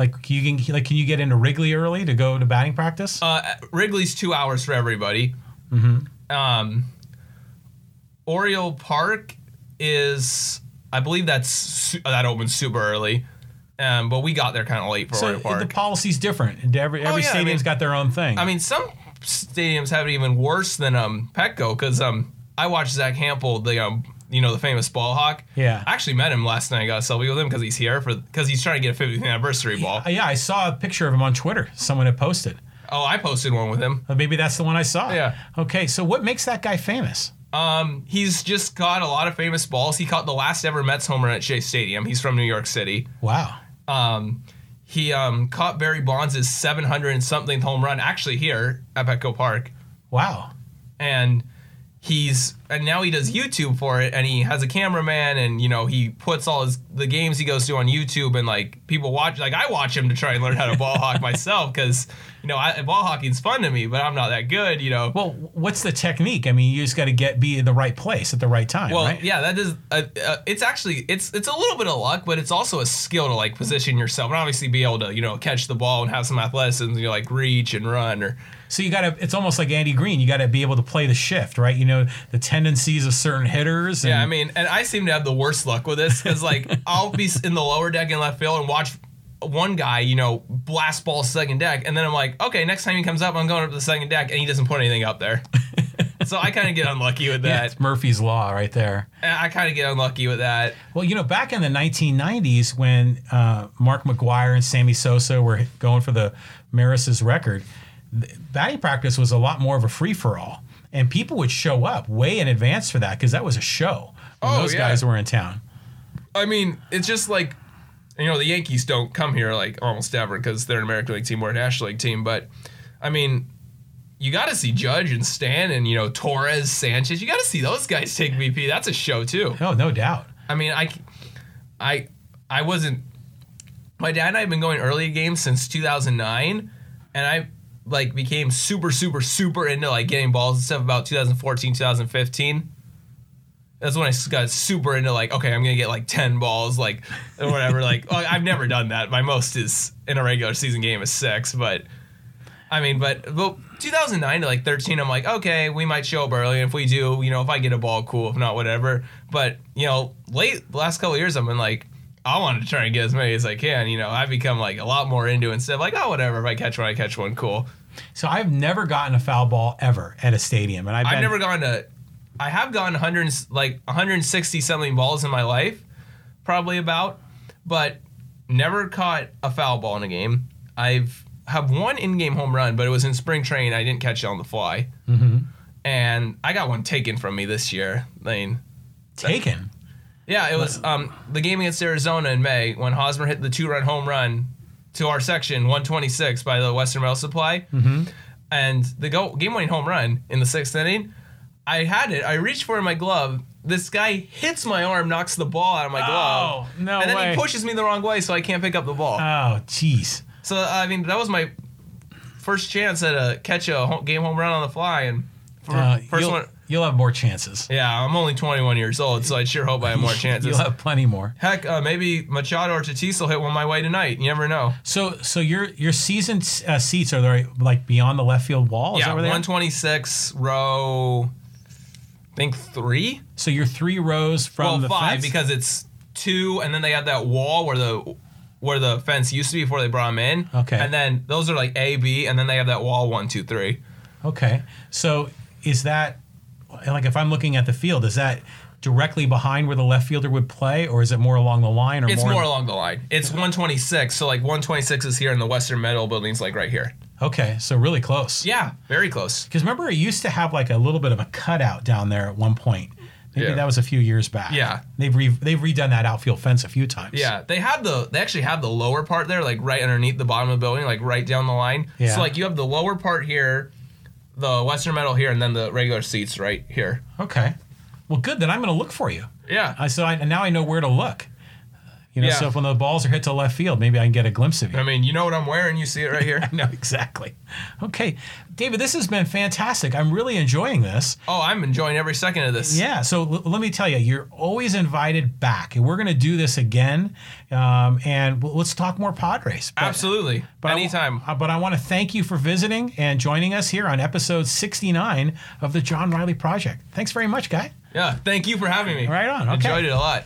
Like you can like can you get into Wrigley early to go to batting practice? uh, Wrigley's two hours for everybody. Mm-hmm. Um, Oriole Park is, I believe that's that opens super early, um, but we got there kind of late for so Oriole Park. the policy's different. Every every Oh, yeah, I mean- got their own thing. I mean, some stadiums have it even worse than um, Petco because um, I watched Zach Hampel, the um, you know the famous ball hawk. Yeah. I actually met him last night. I got a selfie with him because he's here for because he's trying to get a 50th anniversary ball. Uh, yeah, I saw a picture of him on Twitter. Someone had posted. Oh, I posted one with him. Uh, Maybe that's the one I saw. Yeah. Okay, so what makes that guy famous? Um, he's just caught a lot of famous balls. He caught the last ever Mets home run at Shea Stadium. He's from New York City. Wow. Um, he um, caught Barry Bonds' 700 and something home run actually here at Petco Park. Wow. and he's and now he does YouTube for it and he has a cameraman and you know he puts all his the games he goes to on YouTube and like people watch like I watch him to try and learn how to ball hawk myself because you know I, ball hockey's fun to me but I'm not that good you know Well, what's the technique? I mean, you just got to get be in the right place at the right time, well right? yeah that is uh, uh, it's actually it's it's a little bit of luck but it's also a skill to like position yourself and obviously be able to you know catch the ball and have some athleticism you know like reach and run or So you got to. It's almost like Andy Green. You got to be able to play the shift, right? You know the tendencies of certain hitters. And, Yeah, I mean, and I seem to have the worst luck with this because, like, I'll be in the lower deck in left field and watch one guy, you know, blast ball second deck, and then I'm like, okay, next time he comes up, I'm going up to the second deck, and he doesn't put anything up there. so I kind of get unlucky with Yeah, that. it's Murphy's law right there. I kind of get unlucky with that. Well, you know, back in the 1990s when uh, Mark McGwire and Sammy Sosa were going for the Maris's record, batting practice was a lot more of a free for all, and people would show up way in advance for that because that was a show when Oh, those yeah. guys were in town. I mean, it's just like, you know, the Yankees don't come here like almost ever because they're an American League team or a National League team. But I mean, you got to see Judge and Stan and you know Torres, Sanchez. You got to see those guys take BP. That's a show too. Oh, no doubt. I mean, I, I, I wasn't. My dad and I have been going early games since 2009, and I like became super, super, super into like getting balls and stuff about 2014, 2015. That's when I got super into like, okay, I'm gonna get like 10 balls, like or whatever. like, well, I've never done that. My most is in a regular season game is six, but I mean, but well, 2009 to like 13, I'm like, okay, we might show up early. If we do, you know, if I get a ball, cool. If not, whatever. But you know, late last couple years, I've been like, I wanted to try and get as many as I can. You know, I've become like a lot more into it instead of like, oh, whatever. If I catch one, I catch one, cool. So I've never gotten a foul ball ever at a stadium, and I've, I've been, never gone to. I have gone 100 like 160 something balls in my life, probably about, but never caught a foul ball in a game. I've have one in-game home run, but it was in spring training. I didn't catch it on the fly, Mm-hmm. and I got one taken from me this year. I mean, taken. Yeah, it was um, the game against Arizona in May when Hosmer hit the two-run home run to our section, 126 by the Western Rail Supply, Mm-hmm. and the go game-winning home run in the sixth inning. I had it. I reached for my glove. This guy hits my arm, knocks the ball out of my glove, Oh, no and then way. he pushes me the wrong way, so I can't pick up the ball. Oh, jeez. so I mean, that was my first chance at a catch a game home run on the fly, and for, Uh, 1st one. You'll have more chances. Yeah, I'm only 21 years old, so I sure hope I have more chances. You'll have plenty more. Heck, uh, maybe Machado or Tatis will hit one my way tonight. You never know. So, so your your season uh, seats are they like beyond the left field wall? Is yeah, that where they are? 126 row. I think three. So you're three rows from well, the five fence? because it's two, and then they have that wall where the where the fence used to be before they brought them in. Okay. And then those are like A, B, and then they have that wall one, two, three. Okay. So is that like if I'm looking at the field, is that directly behind where the left fielder would play, or is it more along the line, or It's more? more along the line. It's 126, so like 126 is here, and the Western Metal Building's like right here. okay, so really close. Yeah, very close. Because remember, it used to have like a little bit of a cutout down there at one point Maybe Yeah. that was a few years back. Yeah. they've re- they've redone that outfield fence a few times. Yeah, they have the they actually have the lower part there, like right underneath the bottom of the building, like right down the line. Yeah. So like you have the lower part here, the Western metal here, and then the regular seats right here. Okay. Well, good. Then I'm going to look for you. Yeah. I so I, now I know where to look. You know, Yeah. so if when the balls are hit to left field, maybe I can get a glimpse of you. I mean, you know what I'm wearing. You see it right here. I know exactly. Okay, David, this has been fantastic. I'm really enjoying this. oh, I'm enjoying every second of this. Yeah. So l- let me tell you, you're always invited back, and we're going to do this again. Um, and w- let's talk more Padres. But- Absolutely. But Anytime. uh, but I want to thank you for visiting and joining us here on episode 69 of the John Riley Project. Thanks very much, guy. yeah. Thank you for having me. Right on, okay. Enjoyed it a lot.